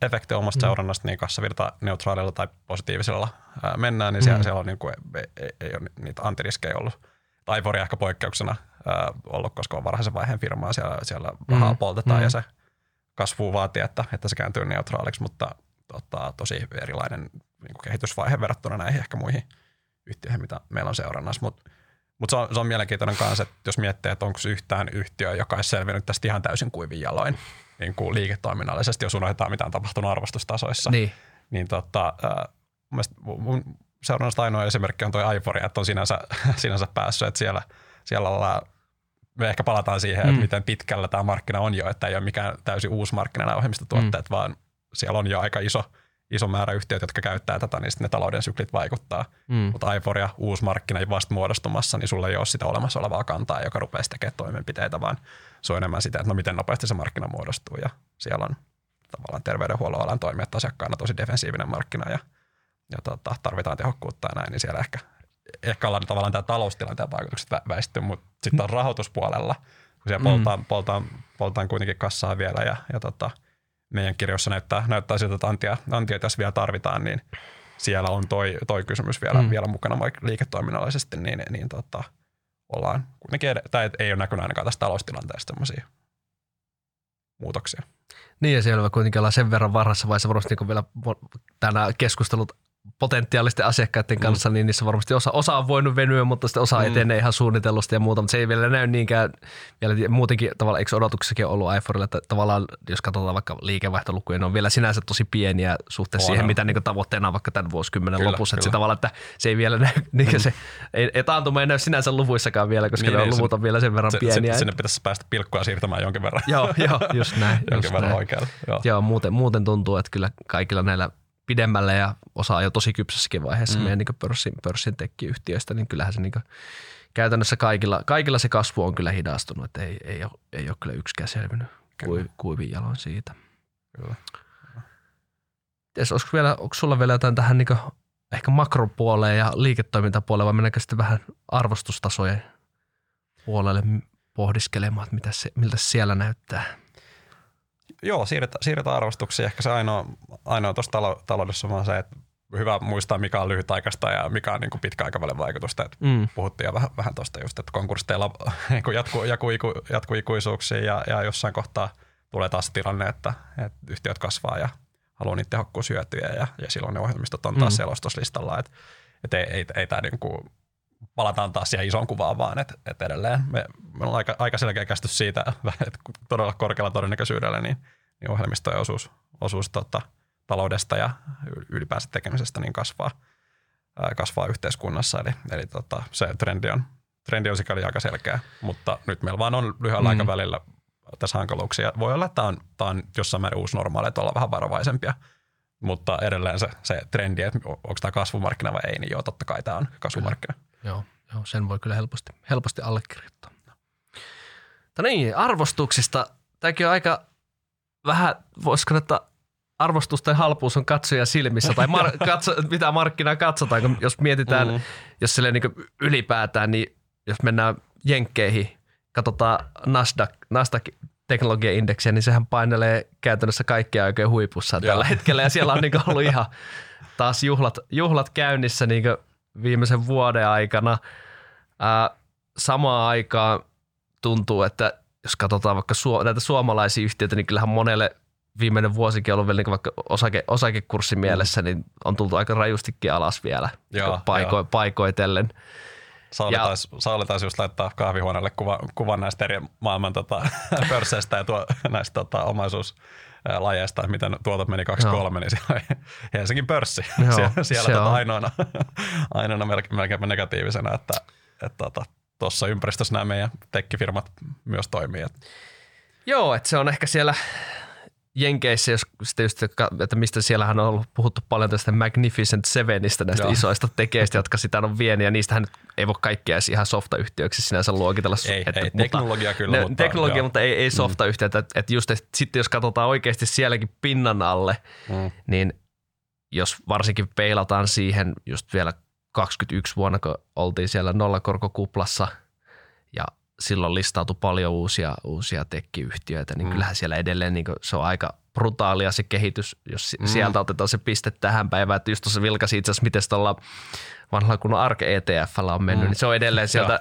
efekti omasta mm. seurannasta, niin kassavirta neutraalilla tai positiivisella ää, mennään, niin siellä, mm. siellä on, niin kuin, ei, ei, ei ole niitä antiriskejä ollut. Taivori ehkä poikkeuksena ää, ollut, koska on varhaisen vaiheen firmaa, siellä, siellä rahaa mm. poltetaan mm. ja se kasvu vaatii, että, että se kääntyy neutraaliksi, mutta tota, tosi erilainen niin kuin kehitysvaihe verrattuna näihin ehkä muihin yhtiöihin, mitä meillä on seurannassa. Mutta mutta se on, se on mielenkiintoinen kanssa, että jos miettii, että onko yhtään yhtiö, joka olisi selvinnyt tästä ihan täysin kuivin jaloin niin kuin liiketoiminnallisesti, jos unohdetaan mitä on tapahtunut arvostustasoissa. Niin. Niin tota, äh, mun seurannasta ainoa esimerkki on tuo iPhone, että on sinänsä, sinänsä päässyt, että siellä, siellä ollaan me ehkä palataan siihen, mm. että miten pitkällä tämä markkina on jo, että ei ole mikään täysin uusi markkina nämä ohjelmistotuotteet, mm. vaan siellä on jo aika iso – iso määrä yhtiöitä, jotka käyttää tätä, niin sitten ne talouden syklit vaikuttaa. Mm. Mutta Ivoria, uusi markkina vasta muodostumassa, niin sulla ei ole sitä olemassa olevaa kantaa, joka rupeaa tekemään toimenpiteitä, vaan se on enemmän sitä, että no miten nopeasti se markkina muodostuu. Ja siellä on tavallaan terveydenhuollon alan toimijat asiakkaana tosi defensiivinen markkina ja, ja tota, tarvitaan tehokkuutta ja näin, niin siellä ehkä, ehkä ollaan tavallaan tämä taloustilanteen vaikutukset väistyy, mutta sitten on rahoituspuolella, kun siellä mm. poltaan, poltaan, poltaan kuitenkin kassaa vielä ja, ja tota, meidän kirjoissa näyttää, näyttää siltä, että antia, antia tässä vielä tarvitaan, niin siellä on toi, toi kysymys vielä, mm. vielä mukana vaikka liiketoiminnallisesti, niin, niin tota, ollaan kuitenkin, tai ei ole näkynyt ainakaan tästä taloustilanteesta tämmöisiä muutoksia. Niin ja selvä kuitenkin ollaan sen verran varassa vaiheessa varmasti niin vielä tänään keskustelut potentiaalisten asiakkaiden mm. kanssa, mm. niin niissä varmasti osa, osa on voinut venyä, mutta sitten osa mm. etenee ihan suunnitellusti ja muuta, mutta se ei vielä näy niinkään, vielä muutenkin tavallaan, eikö odotuksessakin ollut iPhoneilla, että tavallaan jos katsotaan vaikka liikevaihtolukuja, ne on vielä sinänsä tosi pieniä suhteessa siihen, mitä niin tavoitteena on vaikka tämän vuosikymmenen kyllä, lopussa, kyllä. että se tavallaan, että se ei vielä näy, niin mm. se ei, ei taantuma ei näy sinänsä luvuissakaan vielä, koska niin, ne on niin, luvut on vielä sen verran se, pieniä. Se, sinne pitäisi päästä pilkkua siirtämään jonkin verran. joo, joo, just näin. jonkin just verran näin. oikealle. Joo. joo, muuten, muuten tuntuu, että kyllä kaikilla näillä pidemmälle ja osaa jo tosi kypsässäkin vaiheessa mm. meidän niin pörssin, pörssin tekkiyhtiöistä, niin kyllähän se niin käytännössä kaikilla, kaikilla se kasvu on kyllä hidastunut, että ei, ei, ole, ei ole kyllä yksikään selvinnyt kyllä. kuivin jaloin siitä. Kyllä. Ties, onko, vielä, onko sulla vielä jotain tähän niin ehkä makropuoleen ja liiketoimintapuoleen vai mennäänkö sitten vähän arvostustasojen puolelle pohdiskelemaan, että mitä se, miltä se siellä näyttää? Joo, siirretään, siirretään arvostuksia. Ehkä se ainoa, ainoa tuossa talo, taloudessa on se, että hyvä muistaa, mikä on lyhytaikaista ja mikä on niin kuin pitkäaikavälin vaikutusta. Et mm. Puhuttiin jo vähän, vähän tuosta just, että konkursteilla niin jatkuu, jatkuu, jatkuu ikuisuuksia ja, ja jossain kohtaa tulee taas tilanne, että, että yhtiöt kasvaa ja haluaa niitä tehokkuushyötyjä ja, ja silloin ne ohjelmistot on taas mm. selostuslistalla. Että et ei, ei, ei tämä niin kuin, palataan taas siihen isoon kuvaan vaan, että, että edelleen me, me on aika, aika selkeä käsitys siitä, että todella korkealla todennäköisyydellä niin, niin ohjelmistojen osuus, osuus tota, taloudesta ja ylipäänsä tekemisestä niin kasvaa, ää, kasvaa yhteiskunnassa. Eli, eli tota, se trendi on, trendi on sikäli aika selkeä, mutta nyt meillä vaan on lyhyellä mm. aikavälillä tässä hankaluuksia. Voi olla, että tämä on, tämä on jossain määrin uusi normaali, että ollaan vähän varovaisempia, mutta edelleen se, se trendi, että onko tämä kasvumarkkina vai ei, niin joo, totta kai tämä on kasvumarkkina. Kyllä. Joo, joo, sen voi kyllä helposti, helposti allekirjoittaa. Mutta niin, arvostuksista. Tämäkin on aika vähän, voisiko että arvostus halpuus on katsoja silmissä, tai mar- katso, mitä markkinaa katsotaan, kun jos mietitään, mm. jos sille niin ylipäätään, niin jos mennään jenkkeihin, katsotaan Nasdaq, Nasdaq teknologiaindeksiä, niin sehän painelee käytännössä kaikkia oikein huipussa tällä hetkellä. Ja siellä on niin ollut ihan taas juhlat, juhlat käynnissä niin viimeisen vuoden aikana. Ää, samaan aikaan tuntuu, että jos katsotaan vaikka su- näitä suomalaisia yhtiöitä, niin kyllähän monelle viimeinen vuosikin ollut vielä niin vaikka osake, osakekurssin mielessä, niin on tultu aika rajustikin alas vielä joo, paiko, joo. paikoitellen. Sauli, ja, taisi, Sauli taisi just laittaa kahvihuoneelle kuva, kuvan näistä eri maailman tota, pörsseistä ja tuo, näistä tota, omaisuus lajeista, miten tuotot meni 2-3, niin siellä Helsingin pörssi Joo, siellä, siellä tota ainoana, ainoana melkein negatiivisena, että tuossa että, ympäristössä nämä meidän tekkifirmat myös toimii. Joo, että se on ehkä siellä Jenkeissä, jos sitten just, että mistä siellähän on ollut puhuttu paljon tästä Magnificent Sevenistä, näistä Joo. isoista tekeistä, jotka sitä on vieni, ja niistähän ei voi kaikkea edes ihan softayhtiöiksi sinänsä luokitella. Ei, että, ei mutta, teknologia kyllä. Ne, mutta, teknologia, jo. mutta ei, ei softayhtiöitä. Mm. Että, että just että sitten jos katsotaan oikeasti sielläkin pinnan alle, mm. niin jos varsinkin peilataan siihen just vielä 21 vuonna, kun oltiin siellä nollakorkokuplassa ja silloin listautui paljon uusia, uusia tekkiyhtiöitä, niin mm. kyllähän siellä edelleen niin se on aika brutaalia se kehitys, jos mm. sieltä otetaan se piste tähän päivään. Että just tuossa vilkasi itse asiassa, miten tuolla vanhalla kun ARK ETF on mennyt, mm. niin se on edelleen sieltä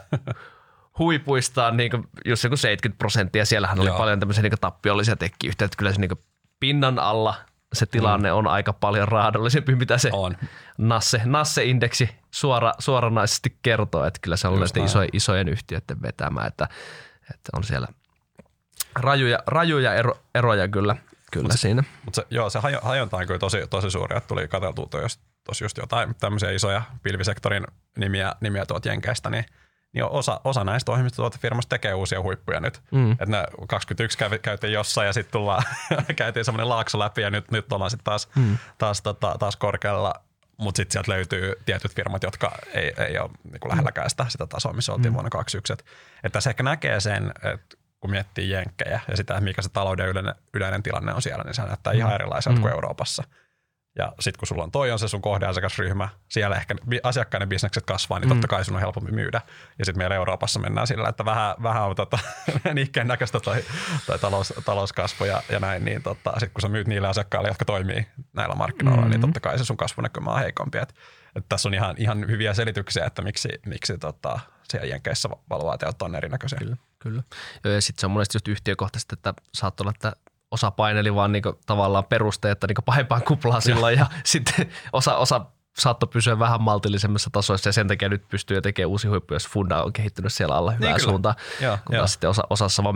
huipuistaan niin just joku 70 prosenttia. Siellähän oli Joo. paljon tämmöisiä niin tappiollisia tekkiyhtiöitä, kyllä se niin pinnan alla se tilanne mm. on aika paljon raadollisempi, mitä se on. Nasse, Nasse-indeksi suora, suoranaisesti kertoo, että kyllä se on näiden isojen, isojen yhtiöiden vetämä, että, että on siellä rajuja, rajuja ero, eroja kyllä, kyllä mut siinä. Mutta se, joo, se hajonta on kyllä tosi, tosi suuri, että tuli katseltua tuossa just jotain tämmöisiä isoja pilvisektorin nimiä, nimiä tuolta Jenkeistä, niin – niin osa, osa näistä ohjelmistotuotefirmoista tekee uusia huippuja nyt. Mm. Että ne 21 kävi, käytiin jossain ja sitten tullaan, käytiin semmoinen laakso läpi ja nyt, nyt ollaan sitten taas, mm. taas, tota, taas korkealla. Mutta sitten sieltä löytyy tietyt firmat, jotka ei, ei ole niin lähelläkään sitä, sitä tasoa, missä oltiin mm. vuonna 2021. Että tässä ehkä näkee sen, että kun miettii jenkkejä ja sitä, mikä se talouden yleinen, yleinen tilanne on siellä, niin se näyttää mm. ihan erilaiselta mm. kuin Euroopassa. Ja sitten kun sulla on toi on se sun kohdeasiakasryhmä, siellä ehkä asiakkaiden bisnekset kasvaa, niin mm. totta kai sun on helpompi myydä. Ja sitten meillä Euroopassa mennään sillä, että vähän, vähän on tota, niikkeen näköistä toi, toi talous, talouskasvu ja, ja näin, niin tota, sitten kun sä myyt niille asiakkaille, jotka toimii näillä markkinoilla, niin mm. niin totta kai se sun kasvunäkymä on heikompi. Et, et tässä on ihan, ihan hyviä selityksiä, että miksi, miksi tota, siellä Jenkeissä valuaatiot on erinäköisiä. Kyllä, kyllä. Joo, ja sitten se on monesti just yhtiökohtaisesti, että saattaa olla, että osa paineli vaan niinku tavallaan perusteetta niinku pahempaan kuplaan silloin ja sitten osa, osa saattoi pysyä vähän maltillisemmassa tasoissa ja sen takia nyt pystyy jo tekemään uusi huippu, jos funda on kehittynyt siellä alla hyvään niin suuntaan. Kun taas sitten osa, osassa vaan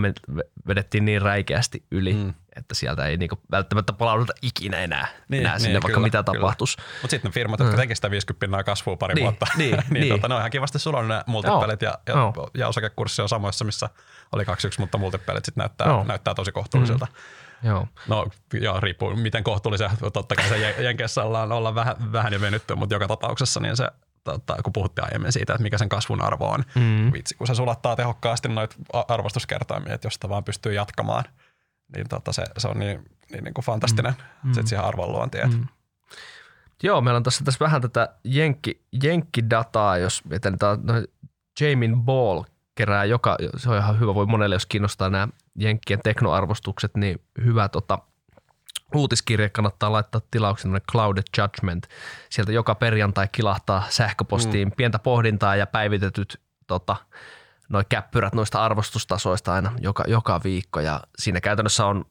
vedettiin niin räikeästi yli, mm. Että sieltä ei niinku välttämättä palauduta ikinä enää, niin, enää sinne, niin, vaikka kyllä, mitä tapahtuisi. Mutta sitten ne firmat, jotka mm. tekevät sitä 50 pinnaa kasvua pari niin, vuotta, niin, niin, niin. Tota, ne on ihan kivasti sulla ne multipelit ja, ja, ja osakekurssi on samoissa, missä oli 21, mutta multipelit sitten näyttää, näyttää tosi kohtuulliselta. Mm. Joo. No joo, riippuu miten kohtuullisia. Totta kai se Jenkeissä ollaan, ollaan vähän, vähän jo venytty, mutta joka tapauksessa niin se, tota, kun puhuttiin aiemmin siitä, että mikä sen kasvun arvo on. Mm. Vitsi, kun se sulattaa tehokkaasti noita arvostuskertoimia, että jos sitä vaan pystyy jatkamaan, niin tota, se, se on niin, niin, niin kuin fantastinen mm. sit siihen arvonluonti. Mm. Joo, meillä on tässä, tässä vähän tätä jenkki, jenkkidataa, jos mietin, no, Jamin Ball kerää joka, se on ihan hyvä, voi monelle, jos kiinnostaa nämä Jenkkien teknoarvostukset, niin hyvä tota, uutiskirje kannattaa laittaa tilauksen Clouded Judgment. Sieltä joka perjantai kilahtaa sähköpostiin mm. pientä pohdintaa ja päivitetyt tota, noi käppyrät noista arvostustasoista aina joka, joka viikko. Ja siinä käytännössä on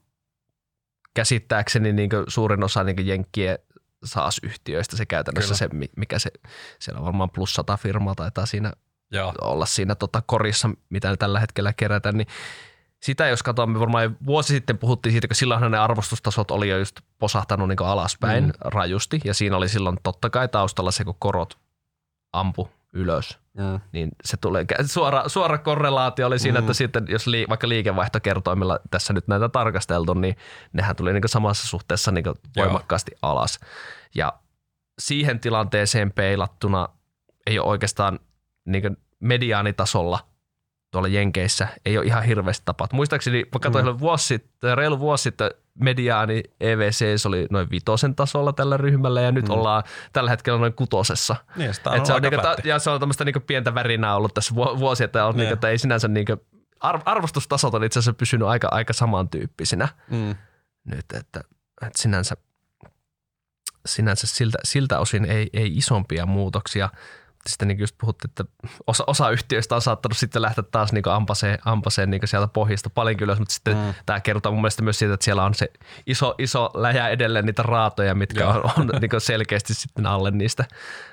käsittääkseni niin suurin osa niin jenkkien SaaS-yhtiöistä se käytännössä Kyllä. se, mikä se, siellä on varmaan plus sata firmaa taitaa siinä Joo. olla siinä tota korissa, mitä ne tällä hetkellä kerätään, niin sitä jos katsomme, varmaan vuosi sitten puhuttiin siitä, kun silloin ne arvostustasot oli jo just posahtanut niin alaspäin mm. rajusti, ja siinä oli silloin totta kai taustalla se, kun korot ampu ylös, mm. niin se tulee, suora, suora korrelaatio oli siinä, mm. että sitten jos li, vaikka liikevaihtokertoimilla tässä nyt näitä tarkasteltu, niin nehän tuli niin samassa suhteessa niin voimakkaasti Joo. alas. Ja siihen tilanteeseen peilattuna ei ole oikeastaan niin mediaanitasolla tuolla Jenkeissä ei ole ihan hirveästi tapat. Muistaakseni, mä katsoin mm. vuosi sitten, reilu vuosi sitten mediaani EVC oli noin vitosen tasolla tällä ryhmällä ja nyt mm. ollaan tällä hetkellä noin kutosessa. Niin, on Et se on niinku, ja se on tämmöistä niinku pientä värinää ollut tässä vuosi, että, on niinku, että ei sinänsä niinku arvostustasot on itse asiassa pysynyt aika, aika samantyyppisinä mm. nyt, että, että sinänsä, sinänsä siltä, siltä osin ei, ei isompia muutoksia – sitten niin just puhuttiin, että osa, osa yhtiöistä on saattanut sitten lähteä taas niin ampaseen, ampaseen niin sieltä pohjista paljon kyllä, mutta sitten mm. tämä kertoo mun mielestä myös siitä, että siellä on se iso, iso läjä edelleen niitä raatoja, mitkä on, on niin selkeästi sitten alle niistä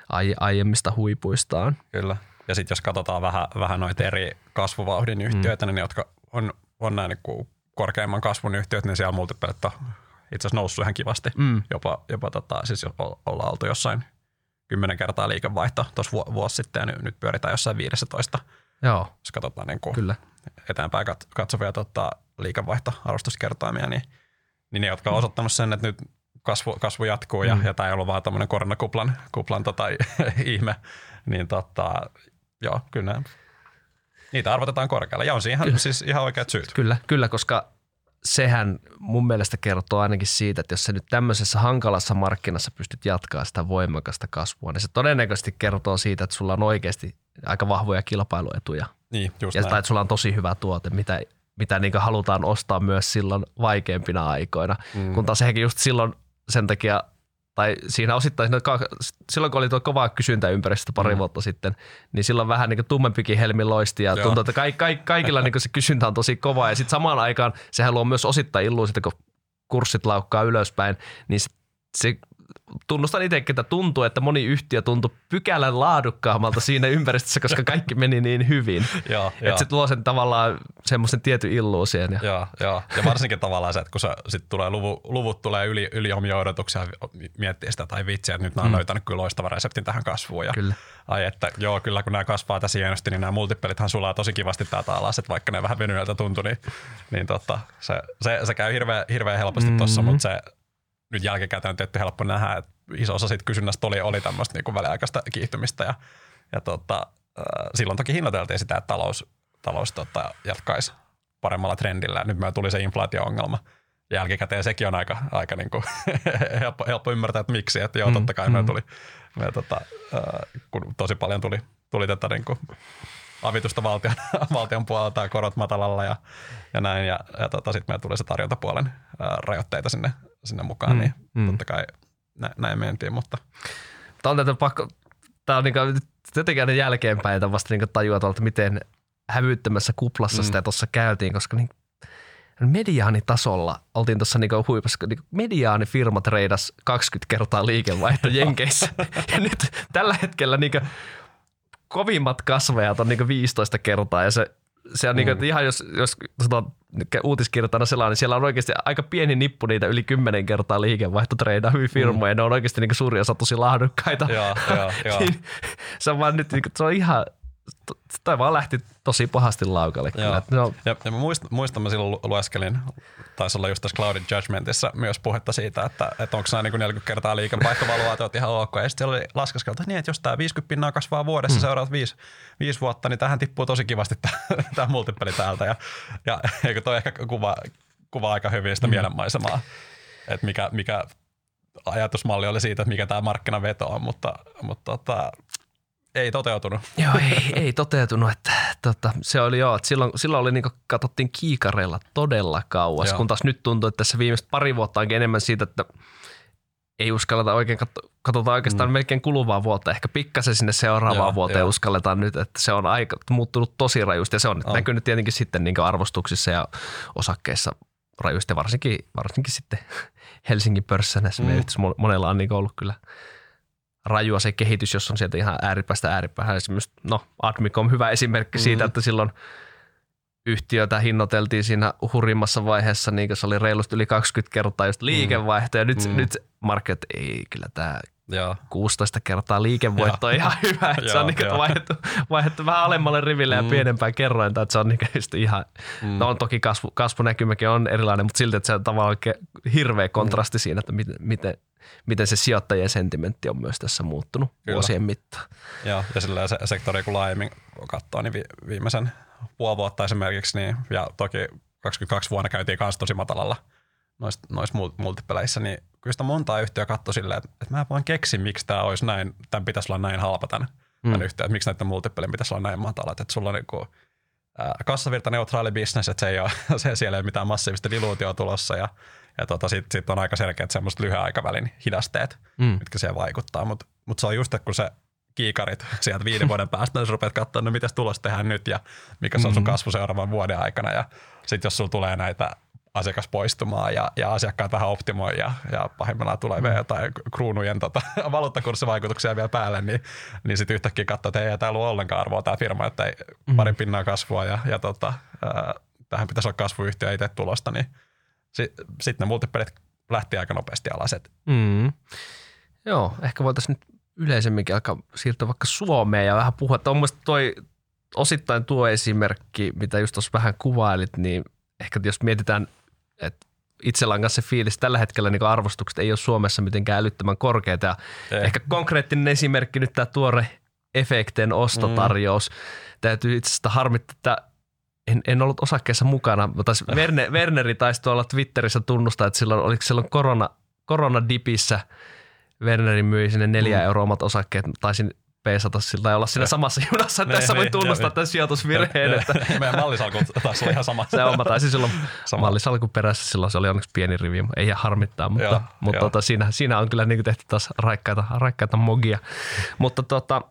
aie, aiemmista huipuistaan. Kyllä. Ja sitten jos katsotaan vähän, vähän noita eri kasvuvauhdin yhtiöitä, mm. niin ne, jotka on, on näin niin korkeimman kasvun yhtiöt, niin siellä multipelit on itse asiassa noussut ihan kivasti. Mm. Jopa, jopa tota, siis ollaan oltu jossain – kymmenen kertaa liikevaihto tuossa vuosi sitten ja nyt, pyöritään jossain 15. Joo. Jos katsotaan niin kuin Kyllä. eteenpäin katsovia tota, liikevaihtoarvostuskertoimia, niin, niin ne, jotka on osoittanut sen, että nyt kasvu, kasvu jatkuu ja, mm. ja tämä ei ollut vaan tämmöinen koronakuplan kuplan, tota, ihme, niin tota, joo, kyllä niitä arvotetaan korkealle. Ja on siihen ihan, siis ihan oikeat syyt. Kyllä, kyllä koska sehän mun mielestä kertoo ainakin siitä, että jos sä nyt tämmöisessä hankalassa markkinassa pystyt jatkaa sitä voimakasta kasvua, niin se todennäköisesti kertoo siitä, että sulla on oikeasti aika vahvoja kilpailuetuja. Niin, just ja tai että sulla on tosi hyvä tuote, mitä, mitä niin halutaan ostaa myös silloin vaikeimpina aikoina. Mm. Kun taas ehkä just silloin sen takia tai siinä osittain, silloin kun oli tuo kovaa kysyntäympäristöstä pari mm. vuotta sitten, niin silloin vähän niin tummempikin helmi loisti ja tuntuu, että ka- ka- kaikilla niin se kysyntä on tosi kova ja sitten samaan aikaan sehän luo myös osittain illuusiota, kun kurssit laukkaa ylöspäin, niin se, se tunnustan itsekin, että tuntuu, että moni yhtiö tuntui pykälän laadukkaammalta siinä ympäristössä, koska kaikki meni niin hyvin. että se tuo sen tavallaan semmoisen tietyn illuusien. Ja. Joo, joo. ja varsinkin tavallaan se, että kun se sit tulee luvu, luvut tulee yli, yli omia odotuksia, miettii sitä tai vitsiä, että nyt nämä on mm. löytänyt kyllä loistava reseptin tähän kasvuun. Ja, kyllä. Ai että joo, kyllä kun nämä kasvaa tässä hienosti, niin nämä multipelithan sulaa tosi kivasti täältä alas, että vaikka ne vähän venyneeltä tuntui, niin, niin totta, se, se, se käy hirveän, hirveän helposti tuossa, mm-hmm. mutta se nyt jälkikäteen tietty helppo nähdä, että iso osa siitä kysynnästä oli, oli tämmöistä niin väliaikaista kiihtymistä ja, ja tota, silloin toki hinnoiteltiin sitä, että talous, talous tota, jatkaisi paremmalla trendillä. Nyt meillä tuli se inflaatio-ongelma. Jälkikäteen sekin on aika, aika niin kuin helppo, helppo, ymmärtää, että miksi. Että joo, totta kai mm. meillä tuli, me, tota, kun tosi paljon tuli, tuli tätä niin kuin avitusta valtion, valtion puolelta korot matalalla ja, ja näin. Ja, ja tota, sitten meillä tuli se tarjontapuolen ää, rajoitteita sinne sinne mukaan, mm. niin mm. totta kai nä, näin mentiin, mutta. Tämä on tätä pakko, tämä on niinku, jotenkin aina jälkeenpäin, että vasta niinku tajua että miten hävyttömässä kuplassa mm. sitä tuossa käytiin, koska niin mediaanitasolla oltiin tuossa niinku huipassa, niinku mediaanifirma treidas 20 kertaa liikevaihto Jenkeissä. ja nyt tällä hetkellä niinku kovimmat kasvajat on niinku 15 kertaa ja se se on niinku, mm. niin kuin, ihan jos, jos sanotaan uutiskirjoitana selaa, niin siellä on oikeasti aika pieni nippu niitä yli kymmenen kertaa liikevaihtotreidaavia firmoja. Mm. Ne on oikeasti niin suuri osa tosi laadukkaita. Joo, joo, joo. niin, se on vaan nyt, niin kuin, se on ihan, toi vaan lähti tosi pahasti laukalle. Kyllä. No. Ja, ja mä muistan, muistan, mä silloin lueskelin, taisi olla just tässä Clouded Judgmentissa myös puhetta siitä, että, että onko nämä niin 40 kertaa liikevaihtovaluaatiot ihan ok. Ja sitten oli laskeskelta, niin, että jos tämä 50 pinnaa kasvaa vuodessa mm. seuraavat viisi, viisi vuotta, niin tähän tippuu tosi kivasti tämä multipeli täältä. Ja, ja eikö toi ehkä kuva, kuva aika hyvin sitä mm. mielenmaisemaa, että mikä, mikä ajatusmalli oli siitä, että mikä tämä markkinaveto on, mutta, mutta tota, ei toteutunut. Joo, ei, ei toteutunut. Että, tota, se oli joo, että silloin, silloin oli niin katsottiin kiikareilla todella kauas, joo. kun taas nyt tuntuu, että tässä viimeiset pari vuotta onkin enemmän siitä, että ei uskalleta oikein, katsotaan oikeastaan mm. melkein kuluvaa vuotta, ehkä pikkasen sinne seuraavaan joo, vuoteen joo. uskalletaan nyt, että se on aika muuttunut tosi rajusti ja se on, on. näkynyt tietenkin sitten niin arvostuksissa ja osakkeissa rajusti, varsinkin, varsinkin sitten Helsingin pörssissä mm. monella on niin ollut kyllä – rajua se kehitys, jos on sieltä ihan ääripäästä ääripäähän. Esimerkiksi, no Admicom hyvä esimerkki mm-hmm. siitä, että silloin yhtiötä hinnoiteltiin siinä hurimmassa vaiheessa, niin se oli reilusti yli 20 kertaa just liikevaihto, ja nyt, mm. nyt market ei kyllä tämä Joo. 16 kertaa liikevoitto on ihan hyvä, että se on niin vaihdettu, vaihdettu vähän alemmalle riville ja mm. pienempään kerrointa, että se on niin ihan, mm. no on toki kasvu, kasvunäkymäkin on erilainen, mutta silti, että se on tavallaan hirveä kontrasti mm. siinä, että miten, miten, miten se sijoittajien sentimentti on myös tässä muuttunut Kyllä. vuosien mittaan. Joo, ja sillä se sektori kun laajemmin katsoo, niin viimeisen puoli vuotta esimerkiksi, niin, ja toki 22 vuonna käytiin kanssa tosi matalalla noissa nois multipeleissä, niin kyllä sitä montaa yhtiöä katsoi silleen, että, että mä vaan keksin, miksi tämä olisi näin, tämän pitäisi olla näin halpa tämän, mm. tämän yhtiön, että miksi näiden multipelin pitäisi olla näin matala, että sulla on niinku kassavirta-neutraali bisnes, että se ei ole, se siellä ei ole mitään massiivista diluutioa tulossa ja, ja tota, sitten sit on aika selkeät semmoiset lyhyen aikavälin hidasteet, mm. mitkä siellä vaikuttaa, mutta mut se on just, että kun se kiikarit sieltä viiden vuoden päästä, jos rupeat katsomaan, no mitäs tulossa tehdään nyt ja mikä se on sun mm-hmm. kasvu seuraavan vuoden aikana ja sitten jos sulla tulee näitä asiakas poistumaan ja, ja asiakkaat vähän optimoi ja, ja pahimmillaan tulee vielä jotain kruunujen tota, valuuttakurssivaikutuksia vielä päälle, niin, niin sitten yhtäkkiä katsoo, että ei täällä ole ollenkaan arvoa tämä firma, että ei mm. parin pinnaa kasvua ja, ja tota, ää, tähän pitäisi olla kasvuyhtiö itse tulosta, niin sitten sit ne multipelit lähti aika nopeasti alas. Mm. Joo, ehkä voitaisiin nyt yleisemminkin alkaa siirtyä vaikka Suomeen ja vähän puhua, on toi osittain tuo esimerkki, mitä just tuossa vähän kuvailit, niin ehkä jos mietitään että itsellä on se fiilis, tällä hetkellä niin arvostukset ei ole Suomessa mitenkään älyttömän korkeita. Ja eh. Ehkä konkreettinen esimerkki nyt tämä tuore efekten ostotarjous. Mm. Täytyy itse asiassa harmittaa, että en, en ollut osakkeessa mukana, mutta Werner, Werneri taisi tuolla Twitterissä tunnustaa, että silloin, oliko silloin korona, koronadipissä Werneri myi sinne neljä mm. euroa omat osakkeet. Taisin peesata sillä ja olla siinä samassa junassa. Että tässä voi tunnustaa tämän sijoitusvirheen. Että Meidän mallisalku taas oli ihan sama. se on, mä taisin silloin sama. mallisalku perässä, silloin se oli onneksi pieni rivi, ei jää harmittaa, mutta, joo, mutta joo. Tota, siinä, siinä, on kyllä niin tehty taas raikkaita, raikkaita mogia. mutta tota,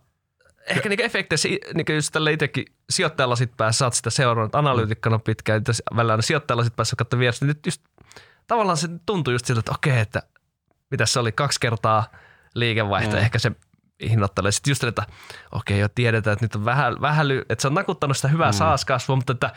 ehkä niin efekteissä, niin just tällä itsekin sijoittajalla sit päässä, sä oot sitä seurannut analyytikkana pitkään, välillä aina sijoittajalla sit päässä katsoa vierestä, niin nyt just tavallaan se tuntuu just siltä, että okei, että mitä se oli kaksi kertaa liikevaihto, mm. ehkä se hinnoittelee. Sitten just, että okei, okay, jo tiedetään, että nyt on vähän, vähän että se on nakuttanut sitä hyvää mm. saaskasvua, mutta että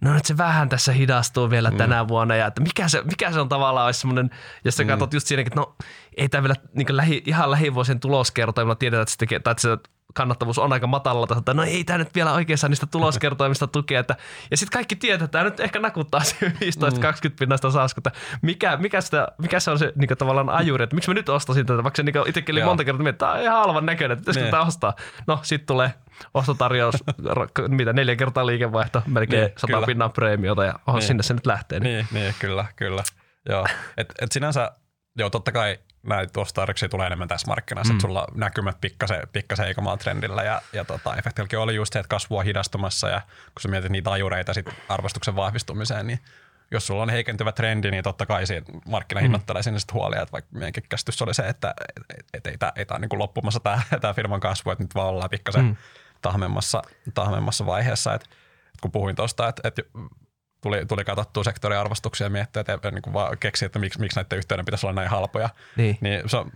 no nyt se vähän tässä hidastuu vielä mm. tänä vuonna ja että mikä se, mikä se on tavallaan olisi semmoinen, jos sä mm. katsot just siinäkin, että no ei tämä vielä niin lähi, ihan lähivuosien tuloskertoimilla tiedetään, että se, tekee, tai että se kannattavuus on aika matalalla että no ei tämä nyt vielä oikein saa niistä tuloskertoimista tukea. Että, ja sitten kaikki tietää, että tämä nyt ehkä nakuttaa se 15-20 mm. pinnasta saaskuta. Mikä, mikä, sitä, mikä se on se niin tavallaan ajuri, että miksi mä nyt ostasin tätä, vaikka se niin itsekin oli monta kertaa, että tämä on ihan halvan näköinen, että pitäisikö tämä ostaa. No sitten tulee ostotarjous, mitä neljä kertaa liikevaihto, melkein niin, 100 kyllä. pinnan preemiota ja oh, niin. sinne se nyt lähtee. Niin, niin, niin kyllä, kyllä. Joo. Et, et sinänsä, joo totta kai näitä ostostarjouksia tulee enemmän tässä markkinassa, mm. että sulla näkymät pikkasen, pikkasen eikomaan trendillä ja, ja tota, efektilläkin oli just se, että kasvua hidastumassa ja kun sä mietit niitä ajureita sit arvostuksen vahvistumiseen, niin jos sulla on heikentyvä trendi, niin totta kai siinä markkina mm. hinnoittelee sinne sitten huolia, että vaikka meidänkin käsitys oli se, että et, et, ei tämä ei niin loppumassa tämä firman kasvu, että nyt vaan ollaan pikkasen mm. tahmemmassa, tahmemmassa vaiheessa, että kun puhuin tuosta, että, että tuli, tuli katsottua sektoriarvostuksia ja miettiä, että niin kuin vaan keksi, että miksi, miksi näiden yhteyden pitäisi olla näin halpoja. Niin. niin se on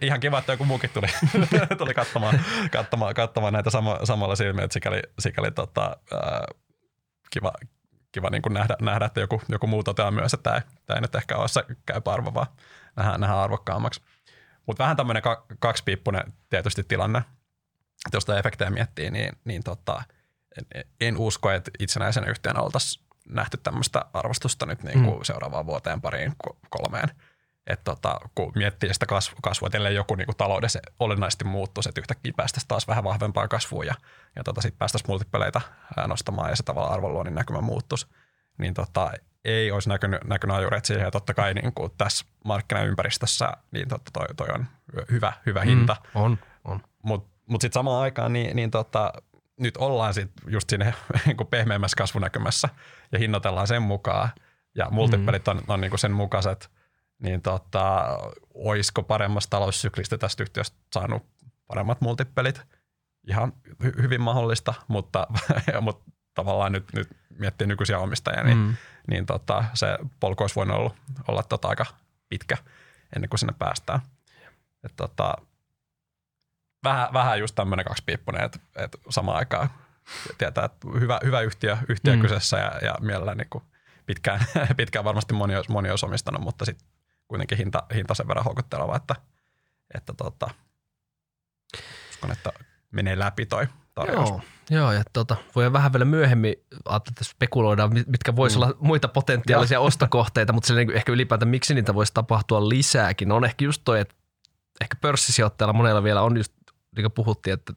ihan kiva, että joku muukin tuli, tuli katsomaan, katsomaan, katsomaan näitä sama, samalla silmiä, että sikäli, sikäli tota, ää, kiva, kiva niin kuin nähdä, nähdä, että joku, joku muu toteaa myös, että tämä, tämä ei nyt ehkä ole se käypä arvo, vaan nähdään, nähdään arvokkaammaksi. Mutta vähän tämmöinen kaksipiippunen tietysti tilanne, että jos tämä efektejä miettii, niin, niin tota, en, en usko, että itsenäisen yhtiön oltaisiin nähty tämmöistä arvostusta nyt niin kuin mm. seuraavaan vuoteen pariin kolmeen. Että tota, kun miettii sitä kasvua, kasvua että joku niin kuin taloudessa olennaisesti muuttuisi, että yhtäkkiä päästäisiin taas vähän vahvempaan kasvuun ja, ja tota, sitten päästäisiin multipeleitä nostamaan ja se tavallaan arvonluonnin näkymä muuttuisi, niin tota, ei olisi näkynyt, näkynyt ajureet siihen. Ja totta kai niin kuin tässä markkinaympäristössä niin totta, toi, toi on hyvä, hyvä mm, hinta. On, on. Mutta mut sitten samaan aikaan niin, niin tota, nyt ollaan sit just siinä niin pehmeämmässä kasvunäkymässä ja hinnoitellaan sen mukaan ja multipelit on, on niin sen mukaiset, niin tota, olisiko paremmasta taloussyklistä tästä yhtiöstä saanut paremmat multipelit? Ihan hy- hyvin mahdollista, mutta, mutta tavallaan nyt, nyt miettii nykyisiä omistajia, niin, mm. niin tota, se polku olisi voinut olla, olla tota aika pitkä ennen kuin sinne päästään. Et tota, vähän, vähän just tämmöinen kaksipiippunen, että, että samaan aikaan tietää, että hyvä, hyvä yhtiö, yhtiö mm. kyseessä ja, ja mielellään niin kuin pitkään, pitkään varmasti moni, moni olisi omistanut, mutta sitten kuitenkin hinta, hinta sen verran houkutteleva, että, että tota, uskon, että menee läpi toi tarjous. Joo, joo ja tota, voi vähän vielä myöhemmin että spekuloida, mitkä voisi mm. olla muita potentiaalisia ostokohteita, mutta niin ehkä ylipäätään miksi niitä voisi tapahtua lisääkin. On ehkä just toi, että ehkä pörssisijoittajalla monella vielä on just niin kuin puhuttiin, että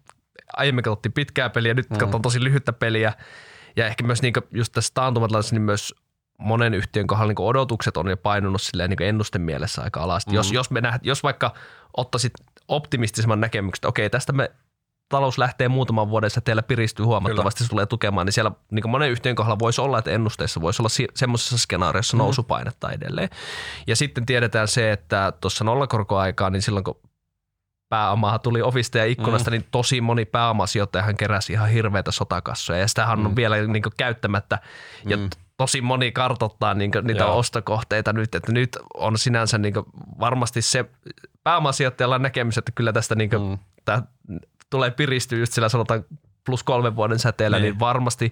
aiemmin katsottiin pitkää peliä, nyt mm. katsotaan tosi lyhyttä peliä. Ja ehkä myös niin just tässä taantumatilanteessa niin myös monen yhtiön kohdalla niin odotukset on jo painunut silleen niin ennusten mielessä aika alas. Mm. Jos, jos, me näht, jos vaikka ottaisit optimistisemman näkemyksen, että okei, tästä me talous lähtee muutaman vuoden säteellä piristyy huomattavasti, Kyllä. se tulee tukemaan, niin siellä niin monen yhtiön kohdalla voisi olla, että ennusteissa voisi olla si- semmoisessa skenaariossa mm. nousupainetta edelleen. Ja sitten tiedetään se, että tuossa nollakorkoaikaa, niin silloin kun pääomaa tuli ovista ja ikkunasta, mm. niin tosi moni pääomasijoittajahan keräsi ihan hirveitä sotakassoja ja sitähän mm. on vielä niin käyttämättä. Ja mm tosi moni kartottaa niin niitä Joo. ostokohteita nyt, että nyt on sinänsä niin varmasti se pääomasijoittajalla näkemys, että kyllä tästä niin mm. tää tulee piristyä just sillä sanotaan plus kolmen vuoden säteellä, niin, niin varmasti,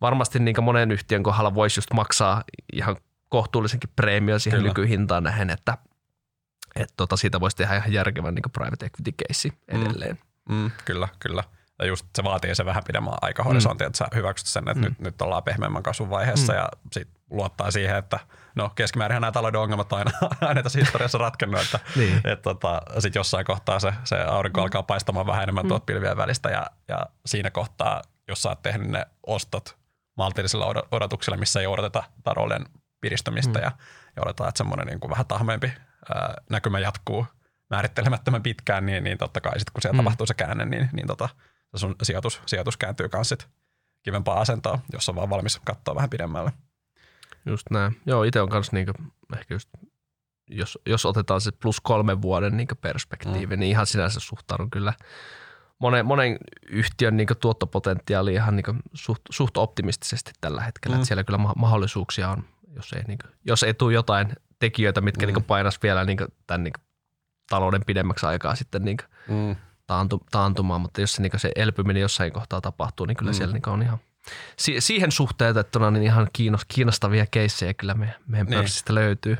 varmasti niin monen yhtiön kohdalla voisi just maksaa ihan kohtuullisenkin preemio siihen kyllä. nykyhintaan nähen, että, että tota, siitä voisi tehdä ihan järkevän niin private equity case mm. edelleen. Mm. Mm, kyllä, kyllä. Ja just se vaatii se vähän pidemmän aikahorisontin, mm. että sä hyväksyt sen, että mm. nyt, nyt ollaan pehmeämmän kasvun vaiheessa mm. ja sit luottaa siihen, että no keskimäärin nämä talouden ongelmat on aina, aina tässä historiassa ratkennut, että niin. et, tota, sit jossain kohtaa se, se aurinko mm. alkaa paistamaan vähän enemmän mm. tuot pilvien välistä ja, ja siinä kohtaa, jos sä oot tehnyt ne ostot maltillisella odotuksella, missä ei odoteta talouden piristämistä mm. ja, ja odotetaan, että semmoinen niin kuin vähän tahmeempi ää, näkymä jatkuu määrittelemättömän pitkään, niin, niin totta kai sitten kun siellä mm. tapahtuu se käänne, niin, niin tota, sun sijoitus, sijoitus kääntyy myös kivempaa asentoa, jos on vaan valmis katsoa vähän pidemmälle. Just näin. Joo, itse on kanssa niinku, ehkä just, jos, jos otetaan se plus kolmen vuoden niinku perspektiivi, mm. niin ihan sinänsä suhtaudun kyllä monen, monen yhtiön niinku tuottopotentiaali ihan niinku suht, suht optimistisesti tällä hetkellä. Mm. Että siellä kyllä mahdollisuuksia on, jos ei, niinku, jos ei tule jotain tekijöitä, mitkä mm. niinku painas vielä niinku tämän niinku talouden pidemmäksi aikaa sitten niinku mm taantu, taantumaan, mutta jos se, niin se elpyminen jossain kohtaa tapahtuu, niin kyllä mm. siellä niin on ihan si- siihen suhteutettuna niin ihan kiinnostavia keissejä kyllä me, meidän niin. pörssistä löytyy.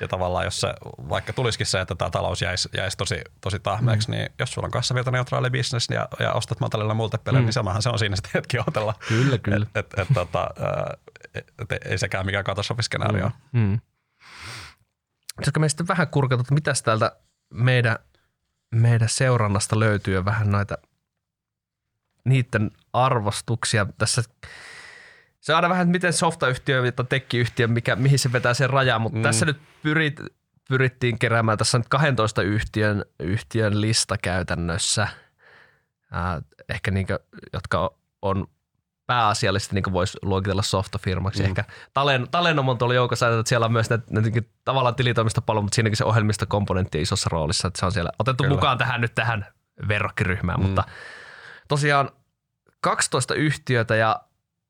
Ja tavallaan jos se, vaikka tulisikin se, että tämä talous jäisi, jäisi tosi, tosi tahmeeksi, mm. niin jos sulla on kassavirtaneutraali bisnes ja, ja ostat matalilla multipeleillä, mm. niin samahan se on siinä sitten hetki otella. Kyllä, kyllä. Et, et, et, tota, et, et, ei sekään mikään katastrofiskenaario. Mm. Mm. Pitäisikö me sitten vähän kurkata, että mitäs täältä meidän meidän seurannasta löytyy jo vähän noita niiden arvostuksia. Tässä se on aina vähän, että miten softayhtiö tai tekkiyhtiö, mikä, mihin se vetää sen rajaa, mutta mm. tässä nyt pyrit, pyrittiin keräämään, tässä nyt 12 yhtiön, yhtiön lista käytännössä, äh, ehkä niinkö, jotka on pääasiallisesti niin voisi luokitella softafirmaksi. Mm. Ehkä Talen, Talenomon tuolla joukossa, että siellä on myös näitä, näitä niin tavallaan tilitoimistopalvelu, mutta siinäkin se ohjelmistokomponentti isossa roolissa, että se on siellä otettu Kyllä. mukaan tähän nyt tähän verrokkiryhmään, mm. mutta tosiaan 12 yhtiötä ja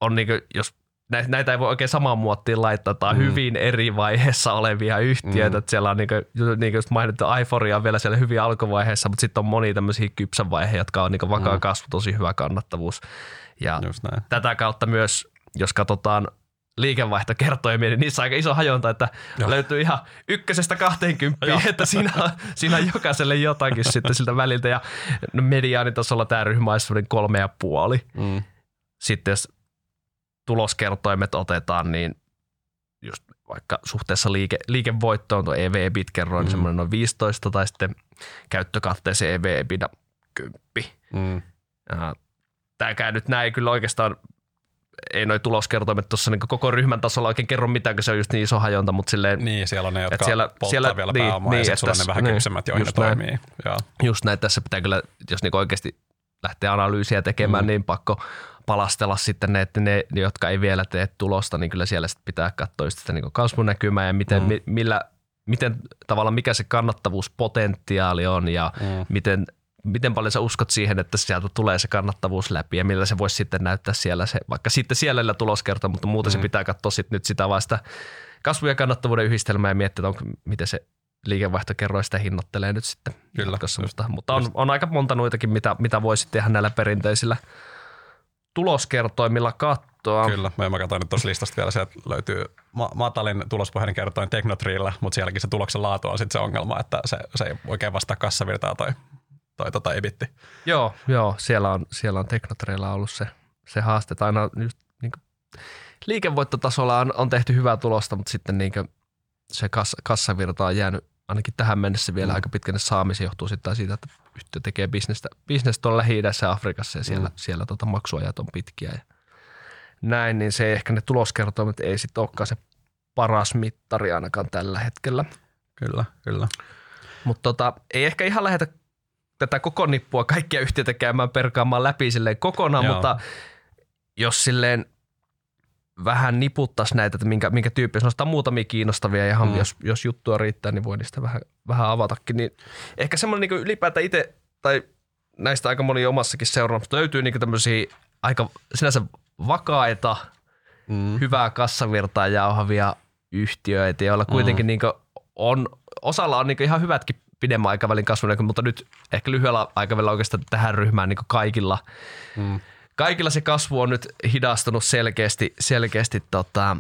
on niin kuin, jos näitä ei voi oikein samaan muottiin laittaa, tai mm. hyvin eri vaiheessa olevia yhtiöitä. Mm. Että siellä on niin kuin, niin kuin just mainittu, iForia on vielä siellä hyvin alkuvaiheessa, mutta sitten on moni tämmöisiä kypsän vaiheja, jotka on niin vakaa mm. kasvu, tosi hyvä kannattavuus. Ja tätä kautta myös, jos katsotaan liikevaihtokertoimia, niin niissä on aika iso hajonta, että Joo. löytyy ihan ykkösestä 20, että siinä on, siinä on jokaiselle jotakin sitten siltä väliltä. Ja no mediaanitasolla tämä ryhmä on kolme ja puoli. Mm. Sitten jos tuloskertoimet otetaan, niin just vaikka suhteessa liike, liikevoittoon tuo EV-EBIT kerroin mm. semmoinen noin 15 tai sitten käyttökatteeseen EV-EBITDA 10. Mm tämäkään nyt näin kyllä oikeastaan ei noi tuloskertoimet tuossa niin koko ryhmän tasolla oikein kerro mitään, kun se on just niin iso hajonta, mutta silleen... Niin, siellä on ne, jotka siellä, polttaa siellä, vielä niin, pääomaa niin, ja sitten sulla on ne vähän niin, kypsemmät, joihin ne toimii. Joo. Just näin, tässä pitää kyllä, jos niin oikeasti lähtee analyysiä tekemään, mm. niin pakko palastella sitten ne, että ne, jotka ei vielä tee tulosta, niin kyllä siellä sitten pitää katsoa sitä niin kasvunäkymää ja miten, mm. millä, miten tavallaan mikä se kannattavuuspotentiaali on ja mm. miten – miten paljon sä uskot siihen, että sieltä tulee se kannattavuus läpi ja millä se voisi sitten näyttää siellä se, vaikka sitten siellä tuloskerta, mutta muuten mm. se pitää katsoa sitten nyt sitä vasta kasvu- ja kannattavuuden yhdistelmää ja miettiä, onko, miten se liikevaihtokerroin sitä hinnoittelee nyt sitten. Kyllä. Jatkossa, mutta, mutta on, on, aika monta noitakin, mitä, mitä voisi tehdä näillä perinteisillä tuloskertoimilla katsoa. Kyllä, mä katsoin nyt tuossa listasta vielä, sieltä löytyy ma- matalin tulospohjainen kertoin Technotrilla, mutta sielläkin se tuloksen laatu on sitten se ongelma, että se, se ei oikein vastaa kassavirtaa toi tai tota ebitti. Joo, joo siellä on, siellä on Teknotreilla ollut se, se haaste. Aina just niin kuin, liikevoittotasolla on, on, tehty hyvää tulosta, mutta sitten niin kuin, se kassa, kassavirta on jäänyt ainakin tähän mennessä vielä mm. aika pitkänne saamisen johtuu sitten siitä, että yhtiö tekee bisnestä, bisnestä tuolla lähi ja Afrikassa ja siellä, mm. siellä tota maksuajat on pitkiä ja näin, niin se ehkä ne tuloskertoimet ei sitten olekaan se paras mittari ainakaan tällä hetkellä. Kyllä, kyllä. Mutta tota, ei ehkä ihan lähetä tätä koko nippua kaikkia yhtiöitä käymään perkaamaan läpi silleen kokonaan, Joo. mutta jos silleen vähän niputtaisi näitä, että minkä, minkä tyyppi, nostaa muutamia kiinnostavia ja mm. jos, jos juttua riittää, niin voi niistä vähän, vähän avatakin. Niin ehkä semmoinen niin ylipäätään itse, tai näistä aika moni omassakin seurannut, löytyy niin tämmöisiä aika sinänsä vakaita, mm. hyvää kassavirtaa jauhavia yhtiöitä, joilla kuitenkin mm. niin on, osalla on niin ihan hyvätkin pidemmän aikavälin kasvun, mutta nyt ehkä lyhyellä aikavälillä oikeastaan tähän ryhmään niin kaikilla, mm. kaikilla se kasvu on nyt hidastunut selkeästi, selkeästi tota,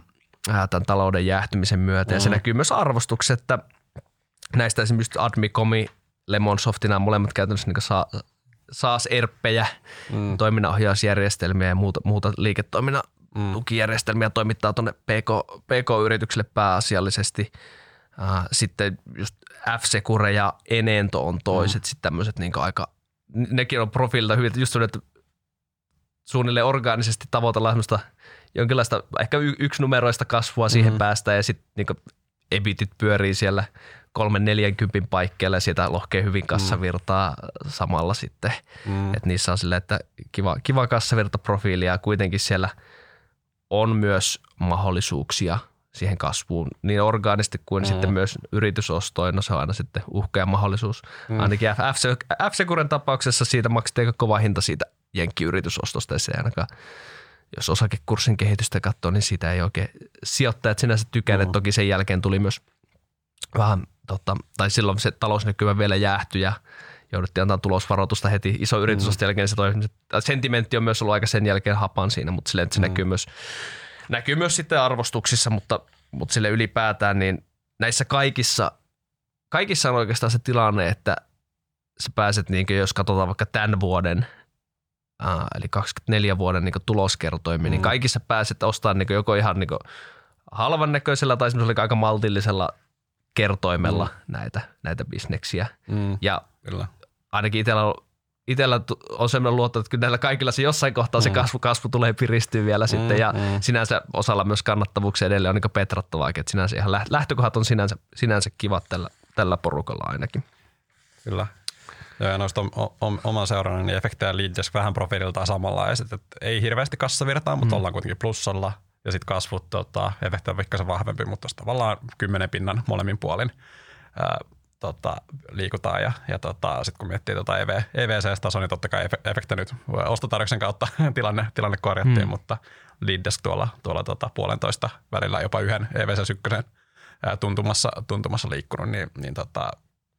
tämän talouden jäähtymisen myötä. Mm. Ja se mm. näkyy myös arvostuksessa, että näistä esimerkiksi Admicomi, Lemonsoftina on molemmat käytännössä niin saa, saas erppejä, mm. toiminnanohjausjärjestelmiä ja muuta, muuta liiketoiminnan mm. tukijärjestelmiä toimittaa tuonne PK, PK-yritykselle pääasiallisesti. Uh, sitten just F-Secure ja Enento on toiset, mm. sitten tämmöiset niin aika, nekin on profiililta hyvin, just että suunnilleen orgaanisesti tavoitellaan semmoista jonkinlaista ehkä yksi numeroista kasvua siihen mm. päästä ja sitten niin ebitit pyörii siellä kolmen neljänkympin paikkeilla ja sieltä lohkee hyvin mm. kassavirtaa mm. samalla sitten. Mm. Että niissä on silleen, että kiva, kiva kassavirtaprofiili ja kuitenkin siellä on myös mahdollisuuksia siihen kasvuun niin orgaanisesti kuin mm. sitten myös yritysostoin. No se on aina sitten uhka ja mahdollisuus. Mm. Ainakin F-Securen tapauksessa siitä maksettiin aika kova hinta siitä jenkkiyritysostosta ja se ainakaan jos osakekurssin kehitystä katsoo, niin siitä ei oikein sijoittajat sinänsä tykänneet. Mm. Toki sen jälkeen tuli myös vähän, tota, tai silloin se talousnäkymä vielä jäähtyi ja jouduttiin antaa tulosvaroitusta heti iso yritysosta mm. jälkeen. Se toi, sentimentti on myös ollut aika sen jälkeen hapan siinä, mutta silleen, että se mm. näkyy, myös, näkyy myös sitten arvostuksissa, mutta, mutta sille ylipäätään niin näissä kaikissa, kaikissa on oikeastaan se tilanne, että sä pääset, niin jos katsotaan vaikka tämän vuoden – Uh, eli 24 vuoden niin tuloskertoimi, niin mm. niin kaikissa pääset ostamaan niin joko ihan niin halvan näköisellä tai semmoisella aika maltillisella kertoimella mm. näitä, näitä bisneksiä. Mm. Ja Kyllä. ainakin itsellä on, itsellä on sellainen luotto, että kyllä näillä kaikilla se jossain kohtaa mm. se kasvu, kasvu tulee piristyä vielä mm. sitten ja mm. sinänsä osalla myös kannattavuuksia edelleen on niin petrattavaa, että sinänsä ihan lähtökohdat on sinänsä, sinänsä kivat tällä, tällä porukalla ainakin. Kyllä. Joo, ja noista oman seurannan niin efektejä Leaddesk vähän profiililtaan samanlaiset, että ei hirveästi kassavirtaa, mutta mm. ollaan kuitenkin plussalla ja sitten kasvut tota, efekti on pikkasen vahvempi, mutta tavallaan kymmenen pinnan molemmin puolin ää, tota, liikutaan ja, ja tota, sitten kun miettii tota EV, EVC-tasoa, niin totta kai efekti nyt ostotarjouksen kautta tilanne, tilanne korjattiin, mm. mutta Leaddesk tuolla, tuolla tota, puolentoista välillä jopa yhden EVC-1 tuntumassa, tuntumassa liikkunut, niin, niin tota,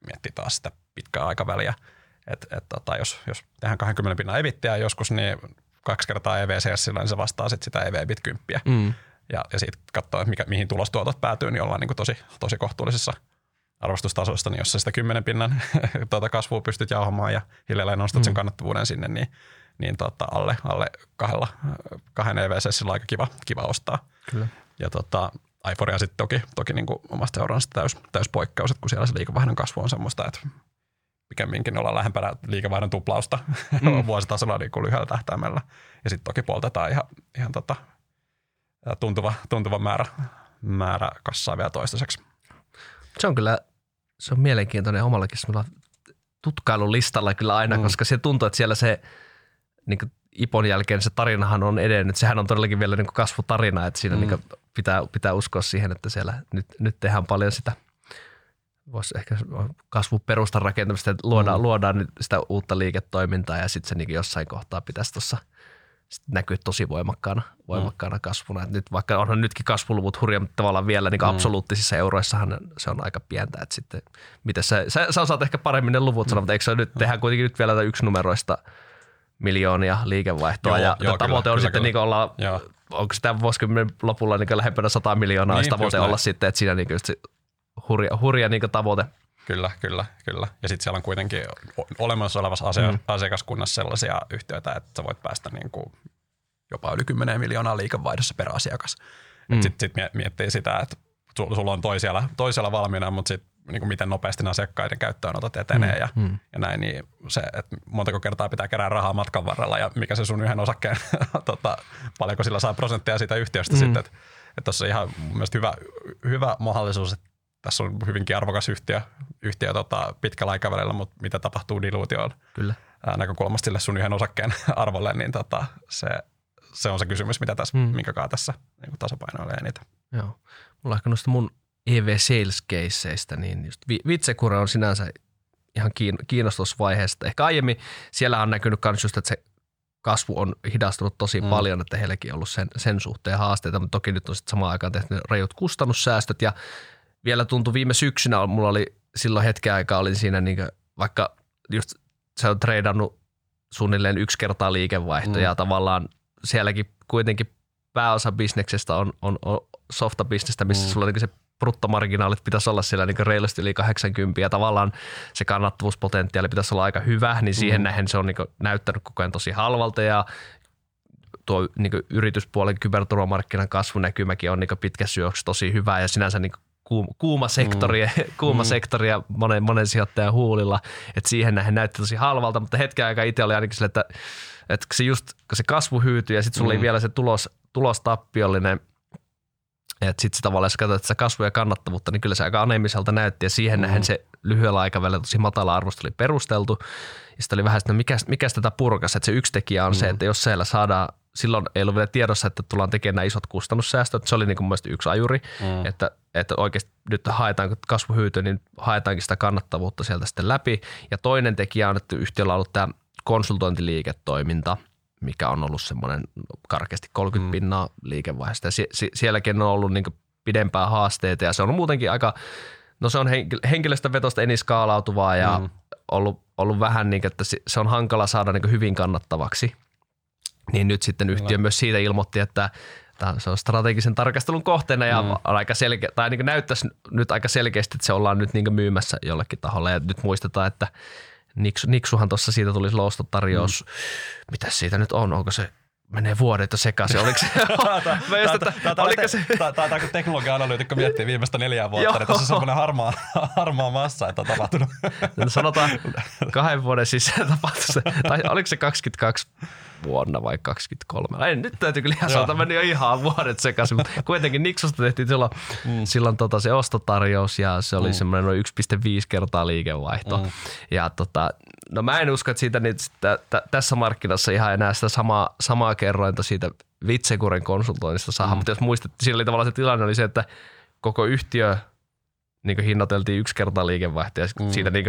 miettii taas sitä pitkää aikaväliä. että et, tota, jos, jos tehdään 20 pinnan evittiä joskus, niin kaksi kertaa EVCS, niin se vastaa sit sitä EV-bit 10. Mm. Ja, ja siitä katsoo, että mikä, mihin tulostuotot päätyy, niin ollaan niin kuin tosi, tosi kohtuullisessa arvostustasoista, niin jos sä sitä 10 pinnan tuota kasvua pystyt jauhamaan ja hiljalleen nostat mm. sen kannattavuuden sinne, niin, niin tota, alle, alle kahdella, kahden EVCS on aika kiva, kiva ostaa. Kyllä. Ja tota, Aiforia sitten toki, toki niin kuin omasta seurannasta täys, täys poikkeus, että kun siellä se liikevaihdon kasvu on semmoista, että pikemminkin ollaan lähempänä liikevaihdon tuplausta mm. vuositasolla niin kuin lyhyellä tähtäimellä. Ja sitten toki poltetaan ihan, ihan tota, tuntuva, tuntuva määrä, määrä kassaa vielä toistaiseksi. Se on kyllä se on mielenkiintoinen omallakin tutkailulistalla kyllä aina, mm. koska se tuntuu, että siellä se niin Ipon jälkeen se tarinahan on edennyt. Sehän on todellakin vielä niin kasvutarina, että siinä mm. niin pitää, pitää uskoa siihen, että siellä nyt, nyt tehdään paljon sitä – voisi ehkä kasvuperustan rakentamista, että luodaan, mm. luodaan sitä uutta liiketoimintaa ja sitten se niin jossain kohtaa pitäisi tuossa näkyy tosi voimakkaana, voimakkaana mm. kasvuna. Et nyt, vaikka onhan nytkin kasvuluvut hurja, mutta tavallaan vielä niin mm. absoluuttisissa euroissahan se on aika pientä. Et sitten, miten sä, sä, sä, osaat ehkä paremmin ne luvut mm. sanoa, mutta eikö se nyt mm. tehdään kuitenkin nyt vielä yksi numeroista miljoonia liikevaihtoa joo, ja joo, tavoite kyllä, on kyllä, sitten kyllä. niin olla, joo. onko sitä vuosikymmenen lopulla niin lähempänä 100 miljoonaa, niin, tavoite olla sitten, että siinä niin hurja, hurja niin tavoite. Kyllä, kyllä, kyllä. Ja sitten siellä on kuitenkin olemassa olevassa asia- mm. asiakaskunnassa sellaisia yhtiöitä, että sä voit päästä niin kuin jopa yli 10 miljoonaa liikevaihdossa per asiakas. Mm. Sitten sit miettii sitä, että sulla on toisella, toisella valmiina, mutta sitten niin kuin miten nopeasti asiakkaiden käyttöönotot etenee mm, ja, mm. ja näin, niin se, että montako kertaa pitää kerää rahaa matkan varrella ja mikä se sun yhden osakkeen, tota, paljonko sillä saa prosentteja siitä yhtiöstä mm. sitten, että, että tuossa on ihan mun mielestä hyvä, hyvä mahdollisuus, että tässä on hyvinkin arvokas yhtiö, yhtiö tota, pitkällä aikavälillä, mutta mitä tapahtuu diluutioon Kyllä. näkökulmasta sille sun yhden osakkeen arvolle, niin tota, se, se on se kysymys, mitä tässä, mm. minkä tässä niin tasapainoilee eniten. Joo. Mulla ehkä noista mun EV Sales caseista, niin just Vitsekure on sinänsä ihan kiinnostusvaiheesta. Ehkä aiemmin siellä on näkynyt myös just, että se kasvu on hidastunut tosi mm. paljon, että heilläkin on ollut sen, sen suhteen haasteita, mutta toki nyt on sitten samaan aikaan tehty rajut kustannussäästöt ja vielä tuntui viime syksynä, mulla oli silloin hetken aikaa, olin siinä niin vaikka just se on treidannut suunnilleen yksi kertaa liikevaihto mm. ja tavallaan sielläkin kuitenkin pääosa bisneksestä on, on, on softabisnestä, missä mm. sulla niin se bruttomarginaalit pitäisi olla siellä niin reilusti yli 80 ja tavallaan se kannattavuuspotentiaali pitäisi olla aika hyvä, niin siihen mm. nähden se on niin näyttänyt koko ajan tosi halvalta ja tuo niin yrityspuolen kyberturvamarkkinan kasvunäkymäkin on niin pitkässä juoksussa tosi hyvä ja sinänsä niin kuuma, sektori, mm. kuuma mm. sektori ja monen, monen sijoittajan huulilla, että siihen nähden näytti tosi halvalta, mutta hetken aikaa itse oli ainakin sille, että, että se just, kun se kasvu hyytyi ja sitten sulla mm. oli vielä se tulos, tulostappiollinen että sitten tavallaan, jos katsot sitä kasvua ja kannattavuutta, niin kyllä se aika anemiselta näytti ja siihen mm. nähden se lyhyellä aikavälillä tosi matala arvosto oli perusteltu. Ja sitten oli vähän, no mikä, mikä tätä purkas, että se yksi tekijä on mm. se, että jos siellä saadaan, silloin ei ollut vielä tiedossa, että tullaan tekemään nämä isot kustannussäästöt. Se oli niin kuin yksi ajuri, mm. että, että oikeasti nyt haetaan, kun kasvu hyytyy, niin haetaankin sitä kannattavuutta sieltä sitten läpi. Ja toinen tekijä on, että yhtiöllä on ollut tämä konsultointiliiketoiminta – mikä on ollut semmoinen karkeasti 30 mm. pinnaa liikevaihdosta. Ja sie- sielläkin on ollut niin pidempää haasteita ja se on muutenkin aika, no se on henkilöstövetosta eni skaalautuvaa ja mm. ollut, ollut vähän niin, että se on hankala saada niin hyvin kannattavaksi. Niin nyt sitten yhtiö Kyllä. myös siitä ilmoitti, että se on strategisen tarkastelun kohteena ja mm. on aika selkeä, tai niin näyttäisi nyt aika selkeästi, että se ollaan nyt niin myymässä jollekin taholle. Ja nyt muistetaan, että Niksu, Niksuhan tuossa siitä tuli lostotarjous. Mm. Mitä siitä nyt on? Onko se menee vuodet sekaisin. Oliko se? Oliko se? Tämä kun teknologia-analyytikko miettii viimeistä neljää vuotta, niin tässä on semmoinen harmaa, harmaa massa, että on tapahtunut. Sanotaan kahden vuoden sisään tapahtui Tai oliko se 22 vuonna vai 23? Ei, nyt täytyy kyllä ihan sanoa, meni jo ihan vuodet sekaisin, mutta kuitenkin Niksosta tehtiin silloin, mm. silloin tota se ostotarjous ja se oli mm. semmoinen noin 1,5 kertaa liikevaihto. Mm. Ja tota, no mä en usko, että siitä niin, t- t- tässä markkinassa ihan enää sitä samaa, samaa kerrointa siitä Vitsekuren konsultoinnista saa, mm. mutta jos muistat, siinä oli tavallaan se tilanne oli se, että koko yhtiö niin hinnoiteltiin yksi kertaa liikevaihto ja mm. siitä niin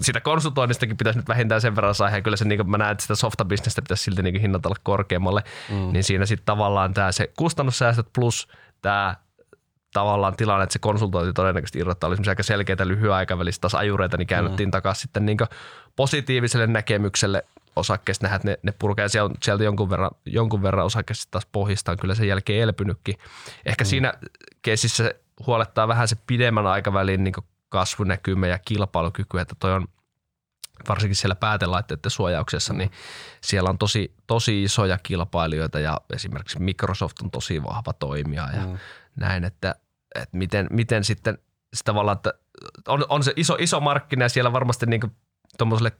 sitä konsultoinnistakin pitäisi nyt vähintään sen verran saada, ja kyllä se, niin mä näen, että sitä softabisnestä pitäisi silti niin hinnoitella korkeammalle, mm. niin siinä sitten tavallaan tämä se kustannussäästöt plus tämä tavallaan tilanne, että se konsultointi todennäköisesti irrottaa, oli aika selkeitä lyhyen aikavälistä taas ajureita, niin käännyttiin mm. takaisin sitten niin positiiviselle näkemykselle osakkeesta nähdä, että ne, ne purkee sieltä, sieltä jonkun verran, jonkun verran osakkeesta taas pohjista on kyllä sen jälkeen elpynytkin. Ehkä mm. siinä keisissä huolettaa vähän se pidemmän aikavälin niin kasvunäkymä ja kilpailukyky, että toi on varsinkin siellä päätelaitteiden suojauksessa, niin siellä on tosi, tosi isoja kilpailijoita ja esimerkiksi Microsoft on tosi vahva toimija ja mm. näin, että, että miten, miten sitten sitä tavallaan, että on, on se iso, iso markkina ja siellä varmasti niin tuommoiselle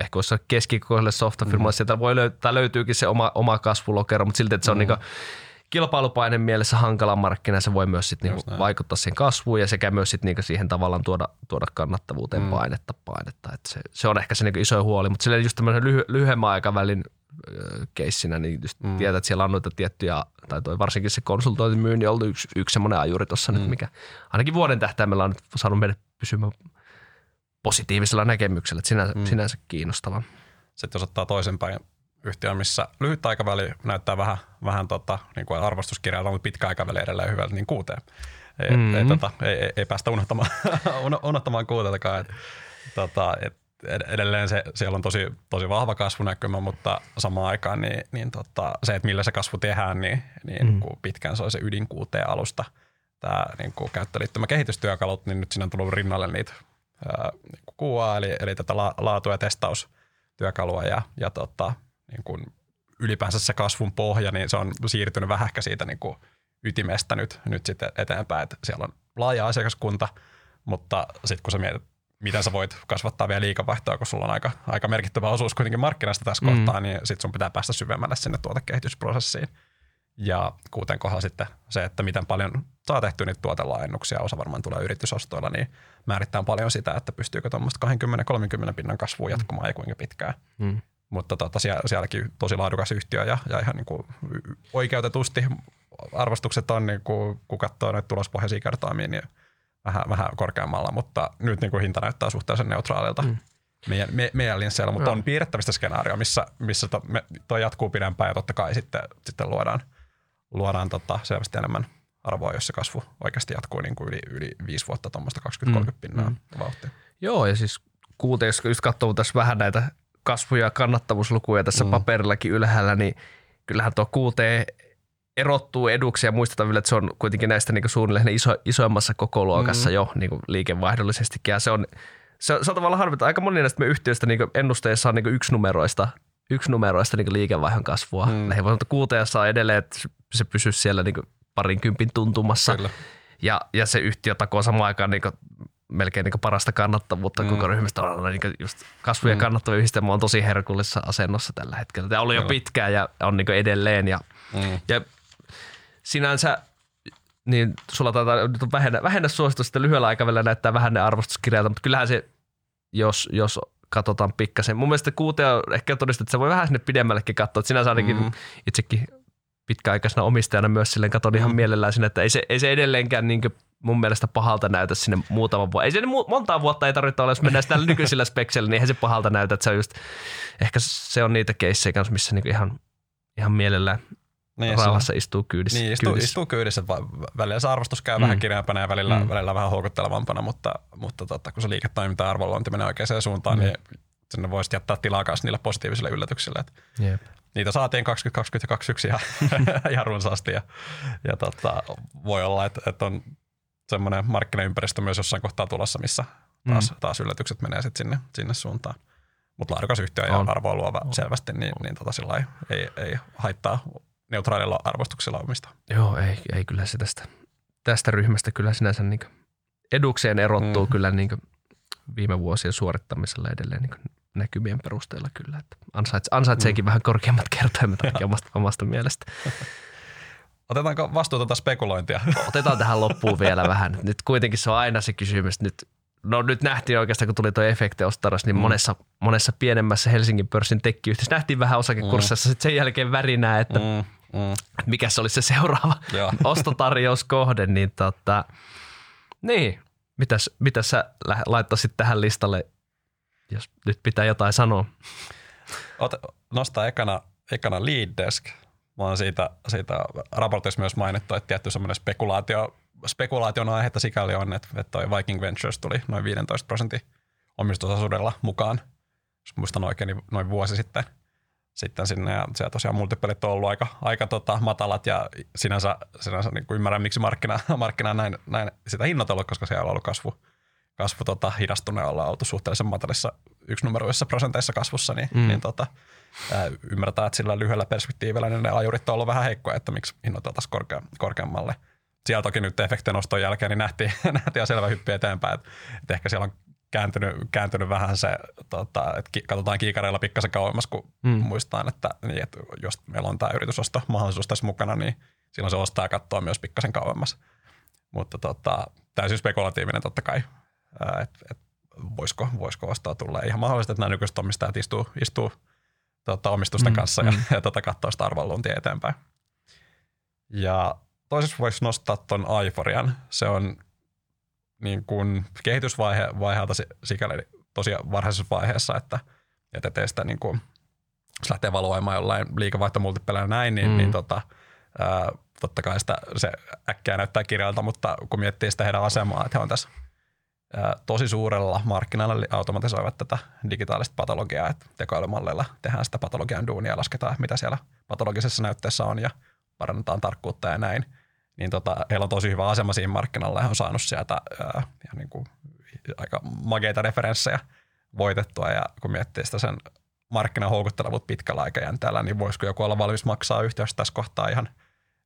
ehkä olisi keskikokoiselle softafirmalle, mm. sieltä voi löytää, löytyykin se oma, oma kasvulokero, mutta silti, että se on mm. niin kilpailupaine mielessä hankala markkina, se voi myös sit niinku vaikuttaa siihen kasvuun ja sekä myös sit niinku siihen tavallaan tuoda, tuoda kannattavuuteen mm. painetta. painetta. Et se, se, on ehkä se niinku iso huoli, mutta silleen just tämmöisen lyhy, lyhyemmän aikavälin keissinä, niin just mm. tietää, että siellä on noita tiettyjä, tai toi varsinkin se konsultointimyynti on ollut yksi, yksi semmoinen ajuri tuossa mm. nyt, mikä ainakin vuoden tähtäimellä on nyt saanut meidät pysymään positiivisella näkemyksellä, että sinänsä, mm. sinänsä kiinnostava. Sitten jos ottaa toisenpäin yhtiö, missä lyhyt aikaväli näyttää vähän, vähän tota, niin kuin arvostuskirjalta, mutta pitkä aikaväli edelleen hyvältä, niin kuuteen. Ei, mm-hmm. ei, tota, ei, ei, ei, päästä unohtamaan, unohtamaan kuuteltakaan. Et, tota, et edelleen se, siellä on tosi, tosi vahva kasvunäkymä, mutta samaan aikaan niin, niin tota, se, että millä se kasvu tehdään, niin, niin mm. kun pitkään se on se ydin kuuteen alusta. Tämä niin käyttöliittymä kehitystyökalut, niin nyt siinä on tullut rinnalle niitä ää, niin QA, eli, eli tätä la, laatu- ja testaustyökalua ja, ja tota, niin kuin ylipäänsä se kasvun pohja, niin se on siirtynyt vähän siitä niin kuin ytimestä nyt, nyt sitten eteenpäin, että siellä on laaja asiakaskunta, mutta sitten kun sä mietit, miten sä voit kasvattaa vielä liikavaihtoa, kun sulla on aika, aika merkittävä osuus kuitenkin markkinasta tässä mm. kohtaa, niin sitten sun pitää päästä syvemmälle sinne tuotekehitysprosessiin. Ja kuuteen kohdalla sitten se, että miten paljon saa tehtyä niitä tuotelaajennuksia, osa varmaan tulee yritysostoilla, niin määrittää paljon sitä, että pystyykö tuommoista 20-30 pinnan kasvua jatkumaan mm. ja kuinka pitkään. Mm. Mutta tota, siellä, sielläkin tosi laadukas yhtiö ja, ja ihan niin kuin oikeutetusti arvostukset on, niin kuin, kun katsoo näitä tulospohjaisia kertoimia, niin vähän, vähän korkeammalla, mutta nyt niin kuin hinta näyttää suhteellisen neutraalilta. Mm meidän, me, meidän linsseillä, mutta on piirrettävistä skenaario, missä, missä to, me, toi jatkuu pidempään ja totta kai sitten, sitten luodaan, luodaan tota selvästi enemmän arvoa, jos se kasvu oikeasti jatkuu niin kuin yli, yli viisi vuotta tuommoista 20-30 mm. pinnaa mm. vauhtia. Joo, ja siis kuuteen, jos just katsoo tässä vähän näitä kasvu- ja kannattavuuslukuja tässä mm. paperillakin ylhäällä, niin kyllähän tuo kuuteen erottuu eduksi ja muistetaan vielä, että se on kuitenkin näistä niin suunnilleen iso, isoimmassa kokoluokassa mm. jo niin liikevaihdollisesti. Ja se on se, se on tavallaan harvita. Aika moni näistä me yhtiöistä niin ennusteissa on niin yksi numeroista, yksi numeroista niin liikevaihdon kasvua. Mm. Lähivuonna kuuteen saa edelleen, että se pysyy siellä niin parinkympin tuntumassa. Kyllä. Ja, ja se yhtiö takoo samaan aikaan niin melkein niin parasta kannattavuutta mm. koko ryhmästä. Niin just kasvu- ja mm. kannattava yhdistelmä on tosi herkullisessa asennossa tällä hetkellä. Tämä oli jo pitkään ja on niin edelleen. Ja, mm. ja sinänsä niin sulla taitaa nyt vähennä, vähennä suositusta lyhyellä aikavälillä näyttää vähän ne arvostuskirjalta, mutta kyllähän se, jos, jos katsotaan pikkasen. Mun mielestä kuutea on ehkä todistettu, että se voi vähän sinne pidemmällekin katsoa. Että sinänsä ainakin mm. itsekin pitkäaikaisena omistajana myös silleen katon ihan mm. mielellään sinne, että ei se, ei se edelleenkään niin mun mielestä pahalta näytä sinne muutama vuosi. Ei se montaa vuotta ei tarvitse olla, jos mennään sitä nykyisillä speksillä, niin eihän se pahalta näytä, että se on just, ehkä se on niitä keissejä kanssa, missä niin ihan, ihan mielellään niin, rauhassa istuu kyydissä. Niin, istuu, kyydissä. istuu kyydissä. Välillä se arvostus käy mm. vähän kireämpänä ja välillä, mm. välillä vähän houkuttelevampana, mutta, mutta tota, kun se liiketoiminta arvonluonti menee oikeaan suuntaan, mm. niin sinne voisi jättää tilaa myös niille positiivisille yllätyksille. Että yep. Niitä saatiin 2020 ja 2021 ihan runsaasti ja, ja tota, voi olla, että, että on semmoinen markkinaympäristö myös jossain kohtaa tulossa, missä taas, mm. taas yllätykset menee sitten sinne, sinne suuntaan. Mutta laadukas yhtiö ja arvoa luova on. selvästi, niin, niin tota sillä ei, ei haittaa neutraalilla arvostuksella omista. Joo, ei, ei kyllä se tästä, tästä ryhmästä kyllä sinänsä niin edukseen erottuu mm. kyllä niin viime vuosien suorittamisella edelleen niin näkymien perusteella kyllä. Että ansaitse, ansaitseekin mm. vähän korkeammat kertoimet omasta, omasta mielestä. Otetaanko vastuuta spekulointia? Otetaan tähän loppuun vielä vähän. Nyt kuitenkin se on aina se kysymys. Nyt, no nyt nähtiin oikeastaan, kun tuli tuo efekti Ostaros, niin mm. monessa, monessa pienemmässä Helsingin pörssin tekkiyhtiössä nähtiin vähän osakekursseissa mm. sitten sen jälkeen värinää, että mm mm. mikä se olisi se seuraava ostotarjouskohde, niin tota, niin, mitäs, mitäs sä laittaisit tähän listalle, jos nyt pitää jotain sanoa? Ot, nostaa ekana, ekana lead desk. Oon siitä, siitä raportissa myös mainittu, että tietty semmoinen spekulaatio, spekulaation aihetta sikäli on, että, että toi Viking Ventures tuli noin 15 prosentin omistusosuudella mukaan, jos muistan oikein, niin noin vuosi sitten – sitten sinne ja siellä tosiaan multipelit on ollut aika, aika tota, matalat ja sinänsä, sinänsä niin kuin ymmärrän, miksi markkina, markkina näin, näin sitä hinnoitellut, koska siellä on ollut kasvu, kasvu tota, hidastunut ja ollaan oltu suhteellisen matalissa yksinumeroissa prosenteissa kasvussa, niin, mm. niin tota, ymmärtää, että sillä lyhyellä perspektiivillä niin ne ajurit on ollut vähän heikkoja, että miksi hinnoiteltaisiin korkea, korkeammalle. Siellä toki nyt efektien noston jälkeen niin nähtiin, nähtiin selvä hyppi eteenpäin, että, että ehkä siellä on kääntynyt, kääntynyt vähän se, tota, että katsotaan kiikareilla pikkasen kauemmas, kun mm. muistaan, että, niin, että jos meillä on tämä yritysosto mahdollisuus tässä mukana, niin silloin se ostaa katsoa myös pikkasen kauemmas. Mutta tota, täysin spekulatiivinen totta kai, että et, voisiko, voisiko ostaa tulla. Ihan mahdollista, että nämä nykyiset omistajat istuu, istuu tota, omistusten mm, kanssa mm. ja, ja tota, katsoo sitä arvonluontia eteenpäin. Ja toiseksi voisi nostaa tuon Aiforian. Se on niin kuin kehitysvaiheelta sikäli tosi varhaisessa vaiheessa, että, että teistä niin kuin, jos lähtee valuoimaan jollain liikevaihtomultipelillä näin, niin, mm. niin tota, ää, totta kai sitä, se äkkiä näyttää kirjalta, mutta kun miettii sitä heidän asemaa, että he on tässä tosi suurella markkinalla automatisoivat tätä digitaalista patologiaa, että tekoälymalleilla tehdään sitä patologian duunia ja lasketaan, mitä siellä patologisessa näytteessä on ja parannetaan tarkkuutta ja näin – niin tota, heillä on tosi hyvä asema siinä markkinalla ja he on saanut sieltä ää, niin kuin, aika mageita referenssejä voitettua ja kun miettii sitä sen markkinan houkuttelevuutta pitkällä aikajänteellä, niin voisiko joku olla valmis maksaa yhtiöstä tässä kohtaa ihan,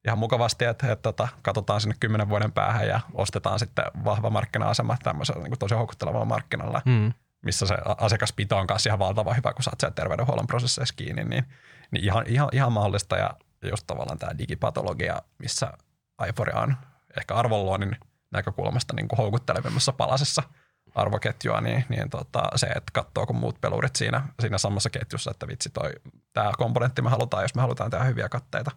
ihan mukavasti, että, että, että katsotaan sinne kymmenen vuoden päähän ja ostetaan sitten vahva markkina-asema tämmöisellä niin tosi houkuttelevalla markkinalla, mm. missä se asiakaspito on kanssa ihan valtava hyvä, kun saat sen terveydenhuollon prosesseissa kiinni, niin, niin ihan, ihan, ihan mahdollista ja just tavallaan tämä digipatologia, missä Aiforia on ehkä arvonluonnin näkökulmasta niin kuin houkuttelevimmassa palasessa arvoketjua, niin, niin tota, se, että katsoo kun muut pelurit siinä, siinä samassa ketjussa, että vitsi toi, tämä komponentti me halutaan, jos me halutaan tehdä hyviä katteita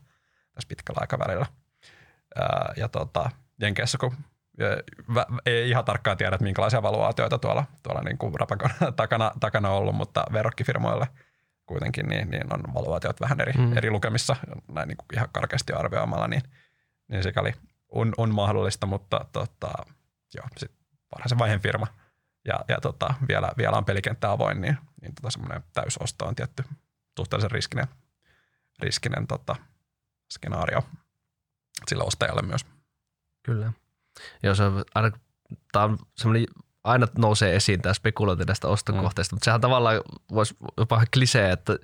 tässä pitkällä aikavälillä. Ää, ja tota, Jenkeissä, kun ei ihan tarkkaan tiedä, että minkälaisia valuaatioita tuolla, tuolla niin kuin rapakon takana, takana on ollut, mutta verokkifirmoille kuitenkin niin, niin on valuaatiot vähän eri, mm. eri lukemissa, näin niin kuin ihan karkeasti arvioimalla, niin, niin sikäli on, on mahdollista, mutta tota, joo, sit varhaisen vaiheen firma ja, ja tota, vielä, vielä on pelikenttä avoin, niin, niin tota semmoinen täysosto on tietty suhteellisen riskinen, riskinen tota, skenaario sille ostajalle myös. Kyllä. Joo, se on aina, tämä on semmoinen, aina nousee esiin tämä spekulointi näistä ostokohteista, mm. mutta sehän tavallaan voisi jopa klisee, että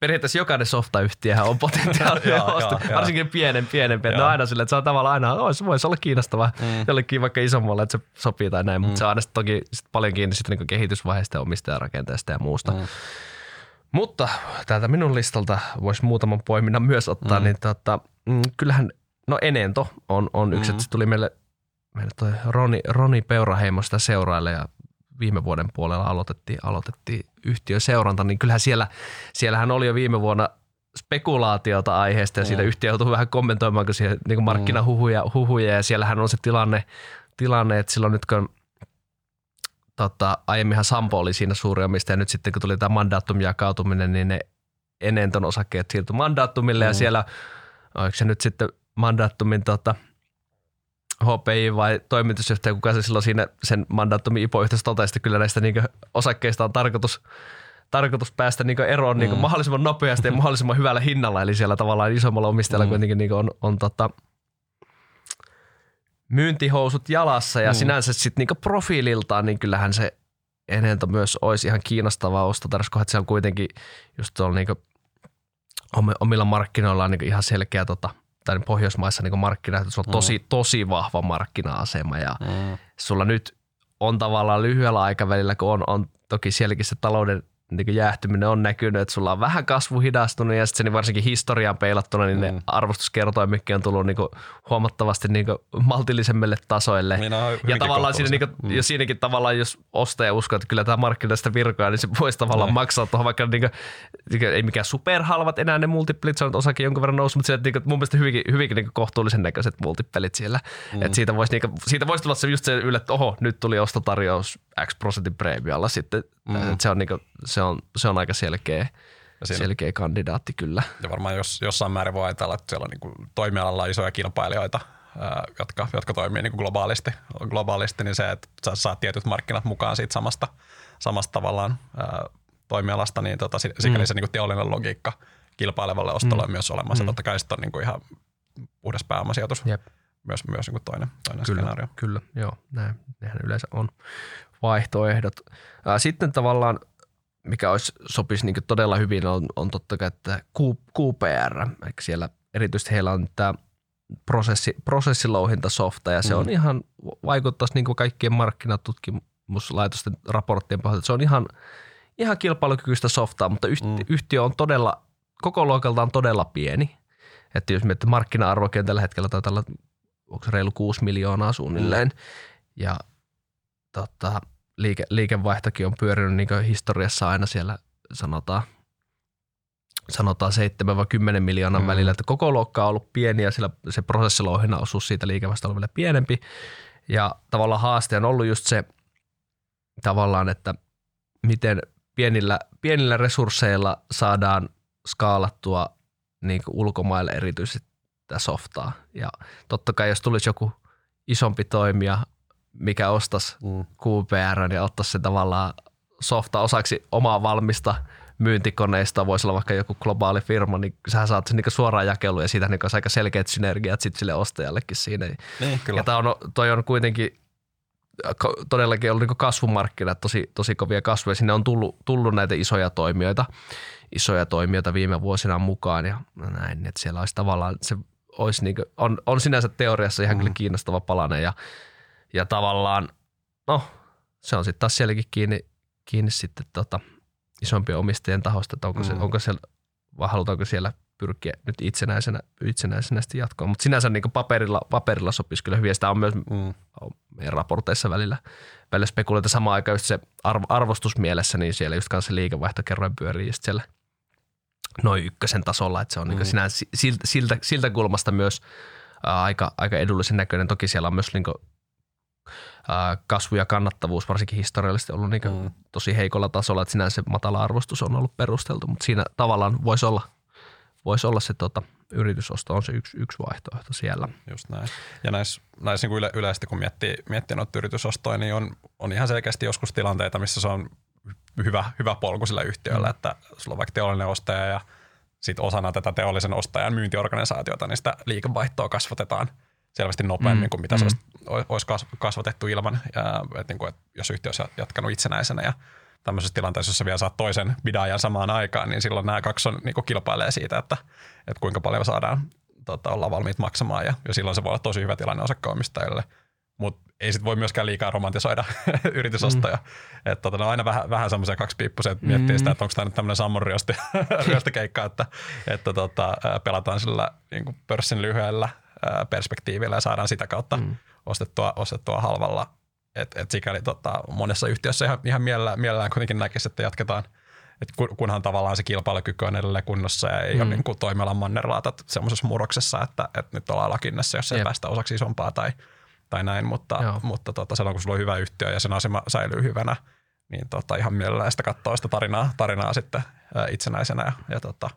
periaatteessa jokainen softayhtiöhän on potentiaalinen osto, varsinkin pienen pienempi. Ne on aina silleen, että se on tavallaan aina, olisi, voisi olla kiinnostava mm. jollekin vaikka isommalle, että se sopii tai näin, mm. mutta se on aina toki sit paljon kiinni sitten niin kehitysvaiheesta ja omistajarakenteesta ja muusta. Mm. Mutta täältä minun listalta voisi muutaman poiminnan myös ottaa, mm. niin tota, mm, kyllähän, no Enento on, on yksi, mm. että se tuli meille meillä toi Roni, Roni Peuraheimo sitä seuraille ja viime vuoden puolella aloitettiin, aloitettiin yhtiön seuranta, niin kyllähän siellä, siellähän oli jo viime vuonna spekulaatiota aiheesta ja mm. siitä yhtiö joutui vähän kommentoimaan, kun siihen niin markkinahuhuja huhuja, ja siellähän on se tilanne, tilanne että silloin nyt kun tota, aiemminhan Sampo oli siinä suuri omistaja ja nyt sitten kun tuli tämä mandaattumin jakautuminen, niin ne Enenton osakkeet siirtyi mandaattumille mm. ja siellä, oliko se nyt sitten mandaattumin tota, HPI vai toimitusjohtaja, kuka se silloin siinä sen mandaattomin IPO-yhteydessä totesi, että kyllä näistä niin osakkeista on tarkoitus, tarkoitus päästä niin eroon niin mm. mahdollisimman nopeasti ja mahdollisimman hyvällä hinnalla. Eli siellä tavallaan isommalla omistajalla mm. kuitenkin niin on, on tota, myyntihousut jalassa ja mm. sinänsä sitten niin profiililtaan, niin kyllähän se Enento myös olisi ihan kiinnostavaa ostotarjous, että se on kuitenkin just tuolla niin omilla markkinoillaan niin ihan selkeä tota – tai Pohjoismaissa niin markkina, että sulla on tosi, mm. tosi vahva markkina-asema ja mm. sulla nyt on tavallaan lyhyellä aikavälillä, kun on, on toki sielläkin se talouden niin jäähtyminen on näkynyt, että sulla on vähän kasvu hidastunut ja sitten niin varsinkin historiaan peilattuna, niin mm. ne arvostuskertoimetkin on tullut niin huomattavasti niin maltillisemmille tasoille. Niin ja tavallaan siinä, niin kuin, mm. ja siinäkin tavallaan, jos ostaja uskoo, että kyllä tämä markkinoista virkaa, niin se voisi tavallaan mm. maksaa tuohon vaikka niin kuin, niin kuin, ei mikään superhalvat enää ne multiplit, se on osakin jonkun verran noussut, mutta sieltä, niin kuin, mun mielestä hyvinkin, hyvinkin niin kohtuullisen näköiset multipelit siellä. Mm. Että siitä voisi, niin kuin, siitä voisi tulla se just se yllä, että oho, nyt tuli ostotarjous X prosentin preemialla sitten. Mm. Se on niin kuin, se on, se on aika selkeä, siinä, selkeä kandidaatti kyllä. Ja varmaan jos, jossain määrin voi ajatella, että siellä on niin kuin toimialalla isoja kilpailijoita, jotka, jotka toimii niin kuin globaalisti, globaalisti, niin se, että sä saat tietyt markkinat mukaan siitä samasta, samasta tavallaan ää, toimialasta, niin tota, sikäli mm. se niin kuin teollinen logiikka kilpailevalle ostolle mm. on myös olemassa. Mm. Totta kai sitten on niin kuin ihan puhdas pääomasijoitus Jep. myös, myös niin toinen, toinen kyllä, skenaario. Kyllä, joo. Näin, nehän yleensä on vaihtoehdot. Sitten tavallaan – mikä olisi, sopisi niin todella hyvin, on, on totta kai että QPR, eli siellä erityisesti heillä on tämä prosessi, prosessilouhintasofta ja se mm. on ihan, vaikuttaisi niin kuin kaikkien markkinatutkimuslaitosten raporttien pohjalta, se on ihan, ihan kilpailukykyistä softaa, mutta yhtiö, mm. yhtiö on todella, koko luokaltaan todella pieni. Että jos miettii markkina-arvokin tällä hetkellä taitaa olla, onko se reilu 6 miljoonaa suunnilleen. Mm. Ja tota, liike, liikevaihtokin on pyörinyt niin historiassa aina siellä sanotaan, sanotaan 7-10 miljoonan mm. välillä, että koko luokka on ollut pieni ja sillä se prosessilouhinnan osuus siitä liikevaihdosta on vielä pienempi. Ja tavallaan haaste on ollut just se tavallaan, että miten pienillä, pienillä resursseilla saadaan skaalattua niin ulkomaille erityisesti tätä softaa. Ja totta kai jos tulisi joku isompi toimija mikä ostaisi mm. QPR ja ottaisi se tavallaan softa osaksi omaa valmista myyntikoneista, voisi olla vaikka joku globaali firma, niin sä saat sen niin suoraan jakelua ja siitä niin aika selkeät synergiat sit sille ostajallekin siinä. Niin, kyllä. Ja tämä on, toi on kuitenkin todellakin ollut niin kasvumarkkinat, tosi, tosi kovia kasvuja. Sinne on tullut, tullut näitä isoja toimijoita, isoja toimijoita viime vuosina mukaan ja näin, että siellä olisi tavallaan, se olisi niin kuin, on, on sinänsä teoriassa ihan mm. kyllä kiinnostava palanen ja ja tavallaan, no se on sitten taas sielläkin kiinni, kiinni sitten tota, isompien omistajien tahosta, että onko, mm. se, onko se, vai halutaanko siellä pyrkiä nyt itsenäisenä, itsenäisenä sitten jatkoon. Mutta sinänsä niin paperilla, paperilla sopisi kyllä hyvin. Sitä on myös mm. meidän raporteissa välillä, välillä spekuloita samaan aikaan just se arvo, arvostusmielessä, niin siellä just kanssa liikevaihtokerroin pyörii just siellä noin ykkösen tasolla, että se on mm. niin sinänsä siltä, siltä, siltä kulmasta myös aika, aika edullisen näköinen. Toki siellä on myös niin kasvu ja kannattavuus varsinkin historiallisesti ollut niin mm. tosi heikolla tasolla, että sinänsä matala arvostus on ollut perusteltu, mutta siinä tavallaan voisi olla – voisi olla se tota, yritysosto on se yksi, yksi vaihtoehto siellä. Just näin. Ja näissä, näissä niin yle, yleisesti, kun miettii, miettii noita yritysostoja, niin on, on ihan selkeästi joskus tilanteita, missä se on hyvä, hyvä polku sillä yhtiöllä, mm. että sulla on vaikka teollinen ostaja ja sitten osana tätä teollisen ostajan myyntiorganisaatiota, niin sitä liikevaihtoa kasvatetaan selvästi nopeammin mm. kuin mitä mm. se olisi, olisi kasvatettu ilman, ja, että, niin kuin, että jos yhtiö olisi jatkanut itsenäisenä ja tämmöisessä tilanteessa, jossa vielä saat toisen bidaajan samaan aikaan, niin silloin nämä kaksi on, niin kilpailee siitä, että, että kuinka paljon saadaan tota, olla valmiit maksamaan ja, ja silloin se voi olla tosi hyvä tilanne osakkeenomistajille. Mutta ei sit voi myöskään liikaa romantisoida yritysostoja. Mm. Että tota, ne on aina vähän, vähän semmoisia kaksipiippuisia, että miettii mm. sitä, että onko tämä nyt tämmöinen Sammon ryöstökeikka, että, että tota, pelataan sillä niin kuin pörssin lyhyellä perspektiivillä ja saadaan sitä kautta mm. Ostettua, ostettua halvalla et, et sikäli tota, monessa yhtiössä ihan, ihan mielellään, mielellään kuitenkin näkisi, että jatketaan, et kunhan tavallaan se kilpailukyky on edelleen kunnossa ja ei mm. ole niin kuin toimialan mannerlaatat semmoisessa murroksessa, että, että nyt ollaan lakinnassa, jos ei Jep. päästä osaksi isompaa tai, tai näin, mutta, mutta tota, silloin kun sulla on hyvä yhtiö ja sen asema säilyy hyvänä, niin tota, ihan mielellään sitä katsoo sitä tarinaa, tarinaa sitten ää, itsenäisenä ja, ja tota,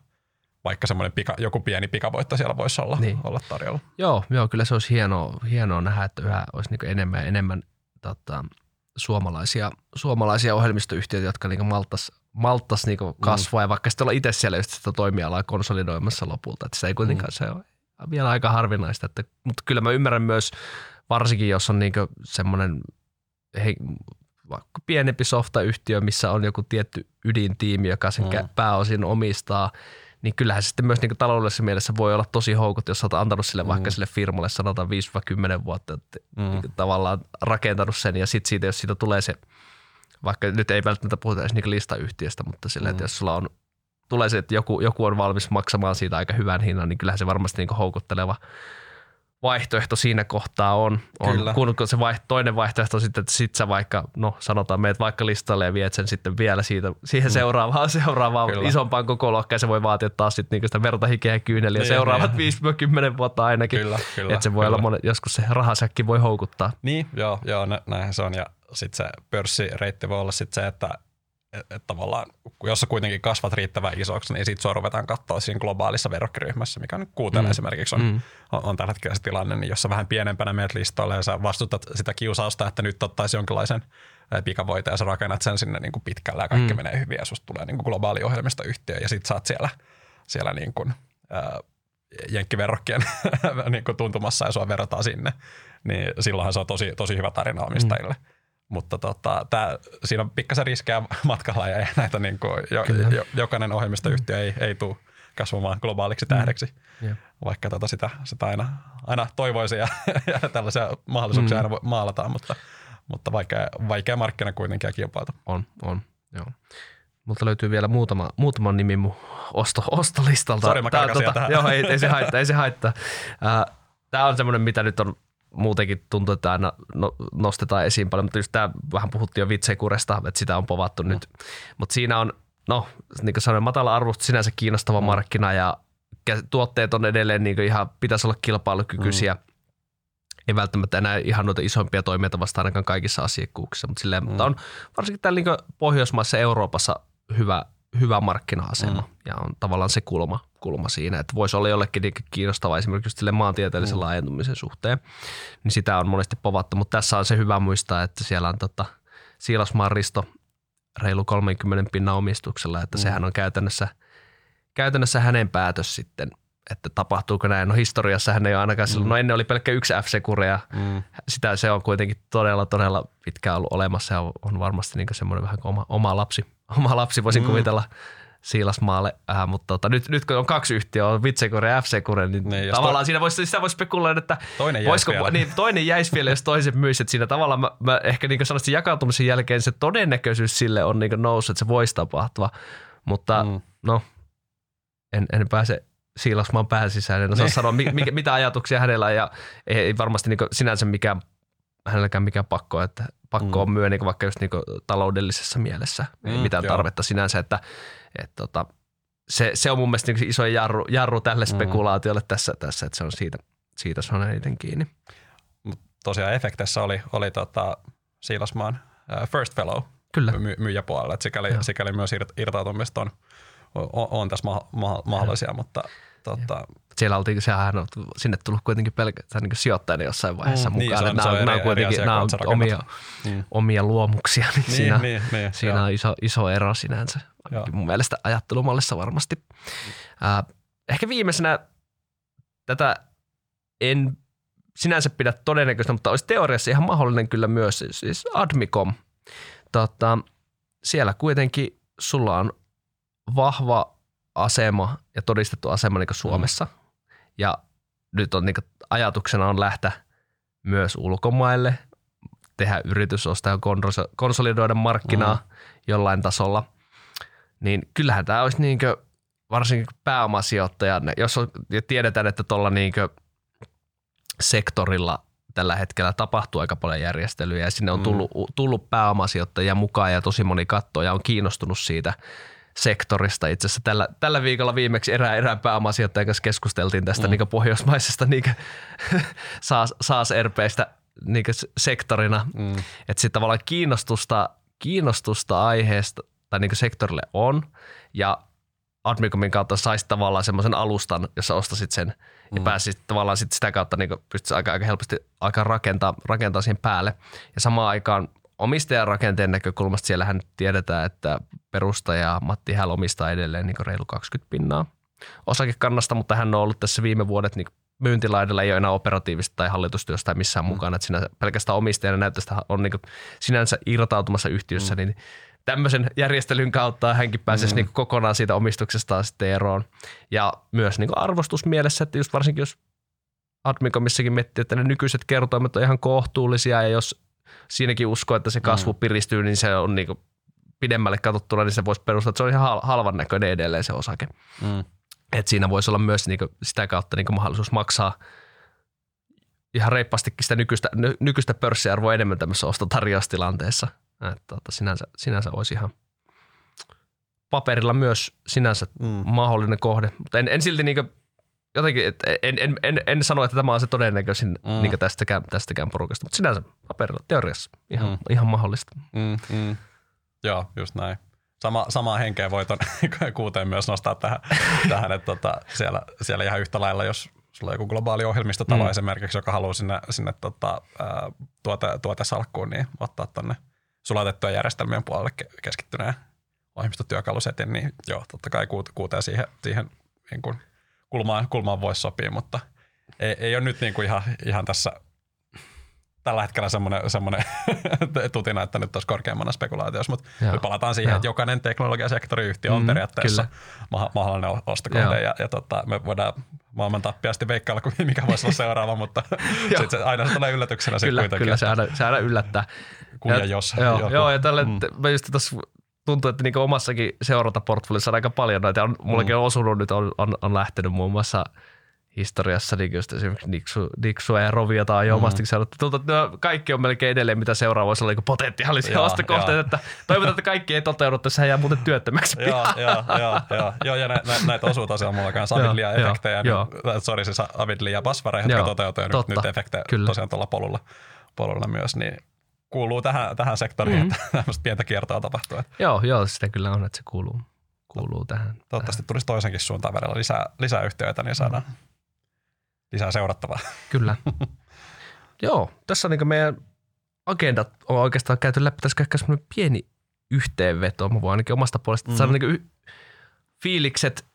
vaikka semmoinen pika, joku pieni pikavoitto siellä voisi olla, niin. olla tarjolla. Joo, joo, kyllä se olisi hienoa, hienoa nähdä, että yhä olisi niin enemmän ja enemmän tota, suomalaisia, suomalaisia ohjelmistoyhtiöitä, jotka niinku malttas, malttas mm. kasvaa mm. ja vaikka sitten olla itse siellä just sitä toimialaa konsolidoimassa lopulta. Että se ei kuitenkaan mm. se on vielä aika harvinaista. Että, mutta kyllä mä ymmärrän myös, varsinkin jos on niinku semmoinen he, vaikka pienempi softayhtiö, missä on joku tietty ydintiimi, joka sen mm. pääosin omistaa – niin kyllähän sitten myös niin taloudellisessa mielessä voi olla tosi houkut, jos olet antanut sille mm. vaikka sille firmalle sanotaan 5-10 vuotta, että mm. niin tavallaan rakentanut sen ja sitten siitä, jos siitä tulee se, vaikka nyt ei välttämättä puhuta edes niin listayhtiöstä, mutta sille, mm. että jos sulla on, tulee se, että joku, joku on valmis maksamaan siitä aika hyvän hinnan, niin kyllähän se varmasti niin houkutteleva – vaihtoehto siinä kohtaa on. on Kyllä. Kun se vaihto, toinen vaihtoehto on sitten, että sit sä vaikka, no sanotaan, meet vaikka listalle ja viet sen sitten vielä siitä, siihen mm. seuraavaan, seuraavaan Kyllä. isompaan koko se voi vaatia taas sitten niinku sitä verta, hikeä ja kyyneliä niin, seuraavat niin. 5-10 vuotta ainakin. Kyllä, kyllä, että se voi kyllä. olla, monet, joskus se rahasäkki voi houkuttaa. Niin, joo, joo näinhän se on ja sitten se pörssireitti voi olla sitten se, että että et tavallaan, jos sä kuitenkin kasvat riittävän isoksi, niin sitten sua ruvetaan katsoa siinä globaalissa verrokkiryhmässä, mikä on kuutella mm. esimerkiksi on, mm. on, on, tällä hetkellä se tilanne, niin jos sä vähän pienempänä meet listoille ja sä vastutat sitä kiusausta, että nyt ottaisi jonkinlaisen pikavoita ja sä rakennat sen sinne niin kuin pitkällä ja kaikki mm. menee hyvin ja susta tulee niin kuin globaali ohjelmistoyhtiö ja sit sä oot siellä, siellä niin kuin, äh, jenkkiverrokkien niin kuin tuntumassa ja sua verrataan sinne, niin silloinhan se on tosi, tosi hyvä tarina omistajille. Mm. Mutta tota, tää, siinä on pikkasen riskejä matkalla ja näitä niin kuin, jo, jo, jokainen ohjelmistoyhtiö ei, ei tule kasvamaan globaaliksi mm. tähdeksi, mm. vaikka tota sitä, sitä aina, aina toivoisi ja, ja tällaisia mahdollisuuksia mm. aina maalataan, mutta, mutta vaikea, vaikea markkina kuitenkin ja kilpailta. On, on, joo. Multa löytyy vielä muutama, muutama nimi mun osto, ostolistalta. Sori, mä Tää, tota, Joo, ei, ei se haittaa, ei se haittaa. Tämä on semmoinen, mitä nyt on muutenkin tuntuu, että aina no, nostetaan esiin paljon, mutta just tämä vähän puhuttiin jo vitsekuresta, että sitä on povattu mm. nyt. Mutta siinä on, no niin kuin sanoin, matala arvostus, sinänsä kiinnostava mm. markkina ja tuotteet on edelleen niin ihan, pitäisi olla kilpailukykyisiä. Mm. Ei välttämättä enää ihan noita isompia toimijoita vasta ainakaan kaikissa asiakkuuksissa, mutta, silleen, mm. mutta on varsinkin täällä niin Pohjoismaissa ja Euroopassa hyvä, hyvä markkina-asema mm. ja on tavallaan se kulma, kulma siinä, että voisi olla jollekin kiinnostavaa esimerkiksi sille maantieteellisen mm. laajentumisen suhteen, niin sitä on monesti povattu, mutta tässä on se hyvä muistaa, että siellä on tota Siilasmaan Risto reilu 30 pinnan omistuksella, että mm. sehän on käytännössä, käytännössä hänen päätös sitten, että tapahtuuko näin. No historiassa hän ei ole ainakaan mm. silloin, no ennen oli pelkkä yksi f ja mm. sitä se on kuitenkin todella, todella pitkään ollut olemassa ja on varmasti niin semmoinen vähän oma, oma lapsi, oma lapsi voisin mm. kuvitella Siilasmaalle, äh, mutta tota, nyt, nyt kun on kaksi yhtiöä, on Vitsekure ja Fsekure, niin, niin tavallaan to... siinä voisi, sitä voisi spekuloida, että toinen voisiko, vielä. Niin, toinen jäisi vielä, jos toisen myisi, että siinä tavallaan mä, mä ehkä niin sanoisin jakautumisen jälkeen se todennäköisyys sille on niin noussut, että se voisi tapahtua, mutta mm. no, en, en pääse Siilasmaan pään sisään. En osaa niin. sanoa, mikä, mitä ajatuksia hänellä on ja ei varmasti niin sinänsä mikään, hänelläkään mikään pakko, että pakko mm. on myö niin vaikka just niin taloudellisessa mielessä. Ei mm, mitään joo. tarvetta sinänsä, että, että tota, se, se on mun mielestä niin iso jarru, jarru tälle mm. spekulaatiolle tässä, tässä, että se on siitä, siitä se on eniten kiinni. Mut tosiaan efekteissä oli, oli tota Siilasmaan uh, First Fellow Kyllä. My, myyjäpuolella, että sikäli, sikäli myös irtautumista on, on, on tässä ma- ma- mahdollisia, mutta tota, siellä oltiin, sehän on sinne tullut kuitenkin pelkästään niin sijoittajana jossain vaiheessa mm, mukaan. Niin, se on, nämä, on nämä, eri, kuitenkin, nämä on omia, mm. omia luomuksia, niin, niin siinä, niin, niin, siinä on iso, iso ero sinänsä. Joo. Mun mielestä ajattelumallissa varmasti. Äh, ehkä viimeisenä tätä en sinänsä pidä todennäköistä, mutta olisi teoriassa ihan mahdollinen kyllä myös, siis Admicom. Tota, siellä kuitenkin sulla on vahva asema ja todistettu asema niin Suomessa. Mm. Ja nyt on niin ajatuksena on lähteä myös ulkomaille, tehdä yritys, ostaa konsolidoida markkinaa mm. jollain tasolla. Niin kyllähän tämä olisi niin varsinkin pääomasijoittaja, jos on, ja tiedetään, että tuolla niin sektorilla tällä hetkellä tapahtuu aika paljon järjestelyjä ja sinne on mm. tullut, tullut pääomasijoittajia mukaan ja tosi moni katsoo ja on kiinnostunut siitä sektorista. Itse asiassa tällä, tällä viikolla viimeksi erään, erään pääomasijoittajan kanssa keskusteltiin tästä mm. niin pohjoismaisesta niin SaaS, SaaS-RPistä niin sektorina. Mm. Että sitten tavallaan kiinnostusta, kiinnostusta aiheesta tai niin sektorille on ja Admicomin kautta saisi tavallaan semmoisen alustan, jossa ostasit sen mm. ja pääsisit tavallaan sit sitä kautta niin pystyisi aika, aika helposti aika rakentaa, rakentaa siihen päälle. Ja samaan aikaan omistajan rakenteen näkökulmasta siellähän tiedetään, että perustaja Matti Häl omistaa edelleen niin reilu 20 pinnaa osakekannasta, mutta hän on ollut tässä viime vuodet niin myyntilaidalla ei ole enää operatiivista tai hallitustyöstä tai missään mm. mukana, että sinä pelkästään omistajana näyttää, on niin sinänsä irtautumassa yhtiössä, mm. niin tämmöisen järjestelyn kautta hänkin pääsisi mm. niin kokonaan siitä omistuksestaan sitten eroon. Ja myös niin arvostusmielessä, että just varsinkin jos Admicomissakin miettii, että ne nykyiset kertoimet on ihan kohtuullisia ja jos siinäkin uskoo, että se kasvu mm. piristyy, niin se on niin pidemmälle katsottuna, niin se voisi perustaa, että se on ihan halvan näköinen edelleen se osake. Mm. Et siinä voisi olla myös niin sitä kautta niin mahdollisuus maksaa ihan reippastikin sitä nykyistä, nykyistä pörssiarvoa enemmän tämmöisessä ostotarjoustilanteessa – että tota, sinänsä, sinänsä olisi ihan paperilla myös sinänsä mm. mahdollinen kohde. Mutta en, en silti niinku, jotenkin, et en, en, en, en, sano, että tämä on se todennäköisin mm. niinku tästäkään, tästäkään porukasta, mutta sinänsä paperilla, teoriassa ihan, mm. ihan mahdollista. Mm, mm. Joo, just näin. Sama, samaa henkeä voiton kuuteen myös nostaa tähän, tähän että tota, siellä, siellä ihan yhtä lailla, jos sulla on joku globaali ohjelmistotalo mm. esimerkiksi, joka haluaa sinne, sinne tota, tuote, tuotesalkkuun, niin ottaa tonne – sulatettujen järjestelmien puolelle keskittyneen ohjelmistotyökalusetin, niin joo, totta kai kuuteen siihen, siihen niin kuin kulmaan, kulmaan voisi sopia, mutta ei, ei ole nyt niin kuin ihan, ihan tässä tällä hetkellä semmoinen, semmoinen tutina, että nyt olisi korkeammana spekulaatiossa, mutta me palataan siihen, Joo. että jokainen teknologiasektoriyhtiö on mm, periaatteessa kyllä. mahdollinen ostokohde ja, ja tota, me voidaan maailman tappiasti veikkailla, mikä voisi olla seuraava, mutta sit se aina se tulee yllätyksenä kyllä, kuitenkin. Kyllä, se aina, se aina yllättää. Kun ja, ja jos. Joo, joku. joo ja tälle, mm. mä just tässä tuntuu, että niinku omassakin seuranta-portfoliossa on aika paljon noita. On, mullakin mm. on osunut nyt, on, on, on lähtenyt muun muassa – historiassa, niin just esimerkiksi Niksu, Niksua ja Roviota on jo mm. omastikin sanottu. Tuntuu, että no, kaikki on melkein edelleen, mitä seuraava voisi olla niin potentiaalisia ostokohteita. Että toivotaan, että kaikki ei toteudu, että sehän jää muuten työttömäksi Joo, joo, joo, joo, joo, ja nä, nä, näitä osuu tosiaan mulla kanssa Avidlia-efektejä. Niin, sori, siis Avidlia Basvare, jotka toteutuu nyt, nyt efektejä tosiaan tuolla polulla, polulla myös, niin kuuluu tähän, tähän sektoriin, mm-hmm. että tämmöistä pientä kiertoa tapahtuu. Joo, joo, sitä kyllä on, että se kuuluu, kuuluu tähän. Toivottavasti tähän. tulisi toisenkin suuntaan verran lisää, lisää yhtiöitä, niin saadaan mm lisää seurattavaa. Kyllä. Joo, tässä on niin meidän agendat on oikeastaan käyty läpi. Tässä ehkä semmoinen pieni yhteenveto. Mä voin ainakin omasta puolesta mm. saada niin y- fiilikset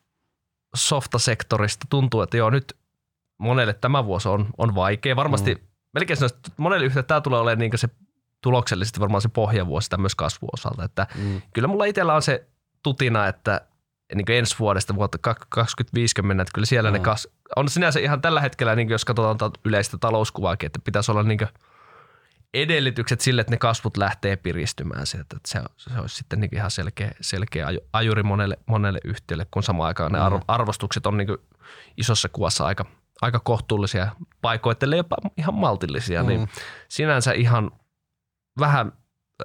softasektorista. Tuntuu, että joo, nyt monelle tämä vuosi on, on vaikea. Varmasti mm. melkein sanoisin, että monelle yhtä tämä tulee olemaan niin se tuloksellisesti varmaan se pohjavuosi myös kasvuosalta. Että mm. Kyllä mulla itsellä on se tutina, että niin ensi vuodesta vuotta 2050, että kyllä siellä mm. ne kas, on sinänsä ihan tällä hetkellä, niin jos katsotaan yleistä talouskuvaakin, että pitäisi olla niin edellytykset sille, että ne kasvut lähtee piristymään sieltä. Että se, se olisi sitten niin ihan selkeä, selkeä ajuri monelle, monelle yhtiölle, kun samaan aikaan ne mm. arvostukset on niin isossa kuvassa aika, aika kohtuullisia, paikoittelee jopa ihan maltillisia. Niin mm. Niin sinänsä ihan vähän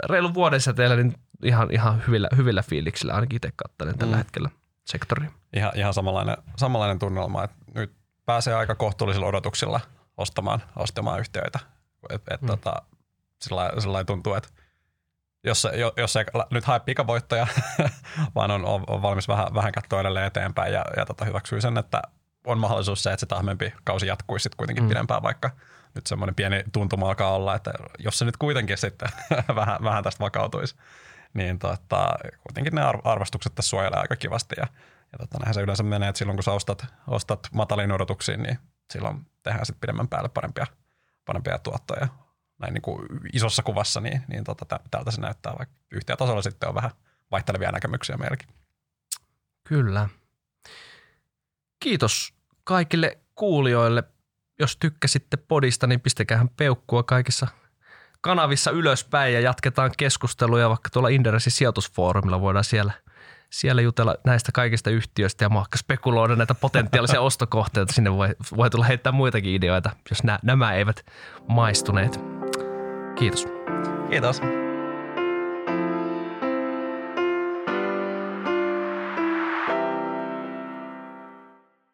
reilun vuoden teillä niin ihan, ihan hyvillä, hyvillä fiiliksillä ainakin itse katselen tällä mm. hetkellä sektoria. Ihan, ihan samanlainen, samanlainen tunnelma, että nyt pääsee aika kohtuullisilla odotuksilla ostamaan, ostamaan yhtiöitä. Et, et, mm. tota, sillä, sillä tuntuu, että jos, jos ei nyt hae pikavoittoja, vaan on, on, on valmis vähän, vähän katsoa edelleen eteenpäin ja, ja tota, hyväksyy sen, että on mahdollisuus se, että se tahmempi kausi jatkuisi sitten kuitenkin mm. pidempään, vaikka nyt semmoinen pieni tuntuma alkaa olla, että jos se nyt kuitenkin sitten vähän, vähän tästä vakautuisi, niin tota, kuitenkin ne arvostukset tässä suojelee aika kivasti ja, ja tota, näinhän se yleensä menee, että silloin kun sä ostat, ostat mataliin odotuksiin, niin silloin tehdään sitten pidemmän päälle parempia, parempia tuottoja. Näin niin kuin isossa kuvassa, niin, niin tota, tältä se näyttää, vaikka yhtiötasolla sitten on vähän vaihtelevia näkemyksiä meilläkin. Kyllä. Kiitos kaikille kuulijoille. Jos tykkäsitte podista, niin pistäkäähän peukkua kaikissa kanavissa ylöspäin ja jatketaan keskusteluja vaikka tuolla Inderesin sijoitusfoorumilla. Voidaan siellä, siellä jutella näistä kaikista yhtiöistä ja vaikka spekuloida näitä potentiaalisia ostokohteita. Sinne voi, voi tulla heittää muitakin ideoita, jos nä, nämä eivät maistuneet. Kiitos. Kiitos.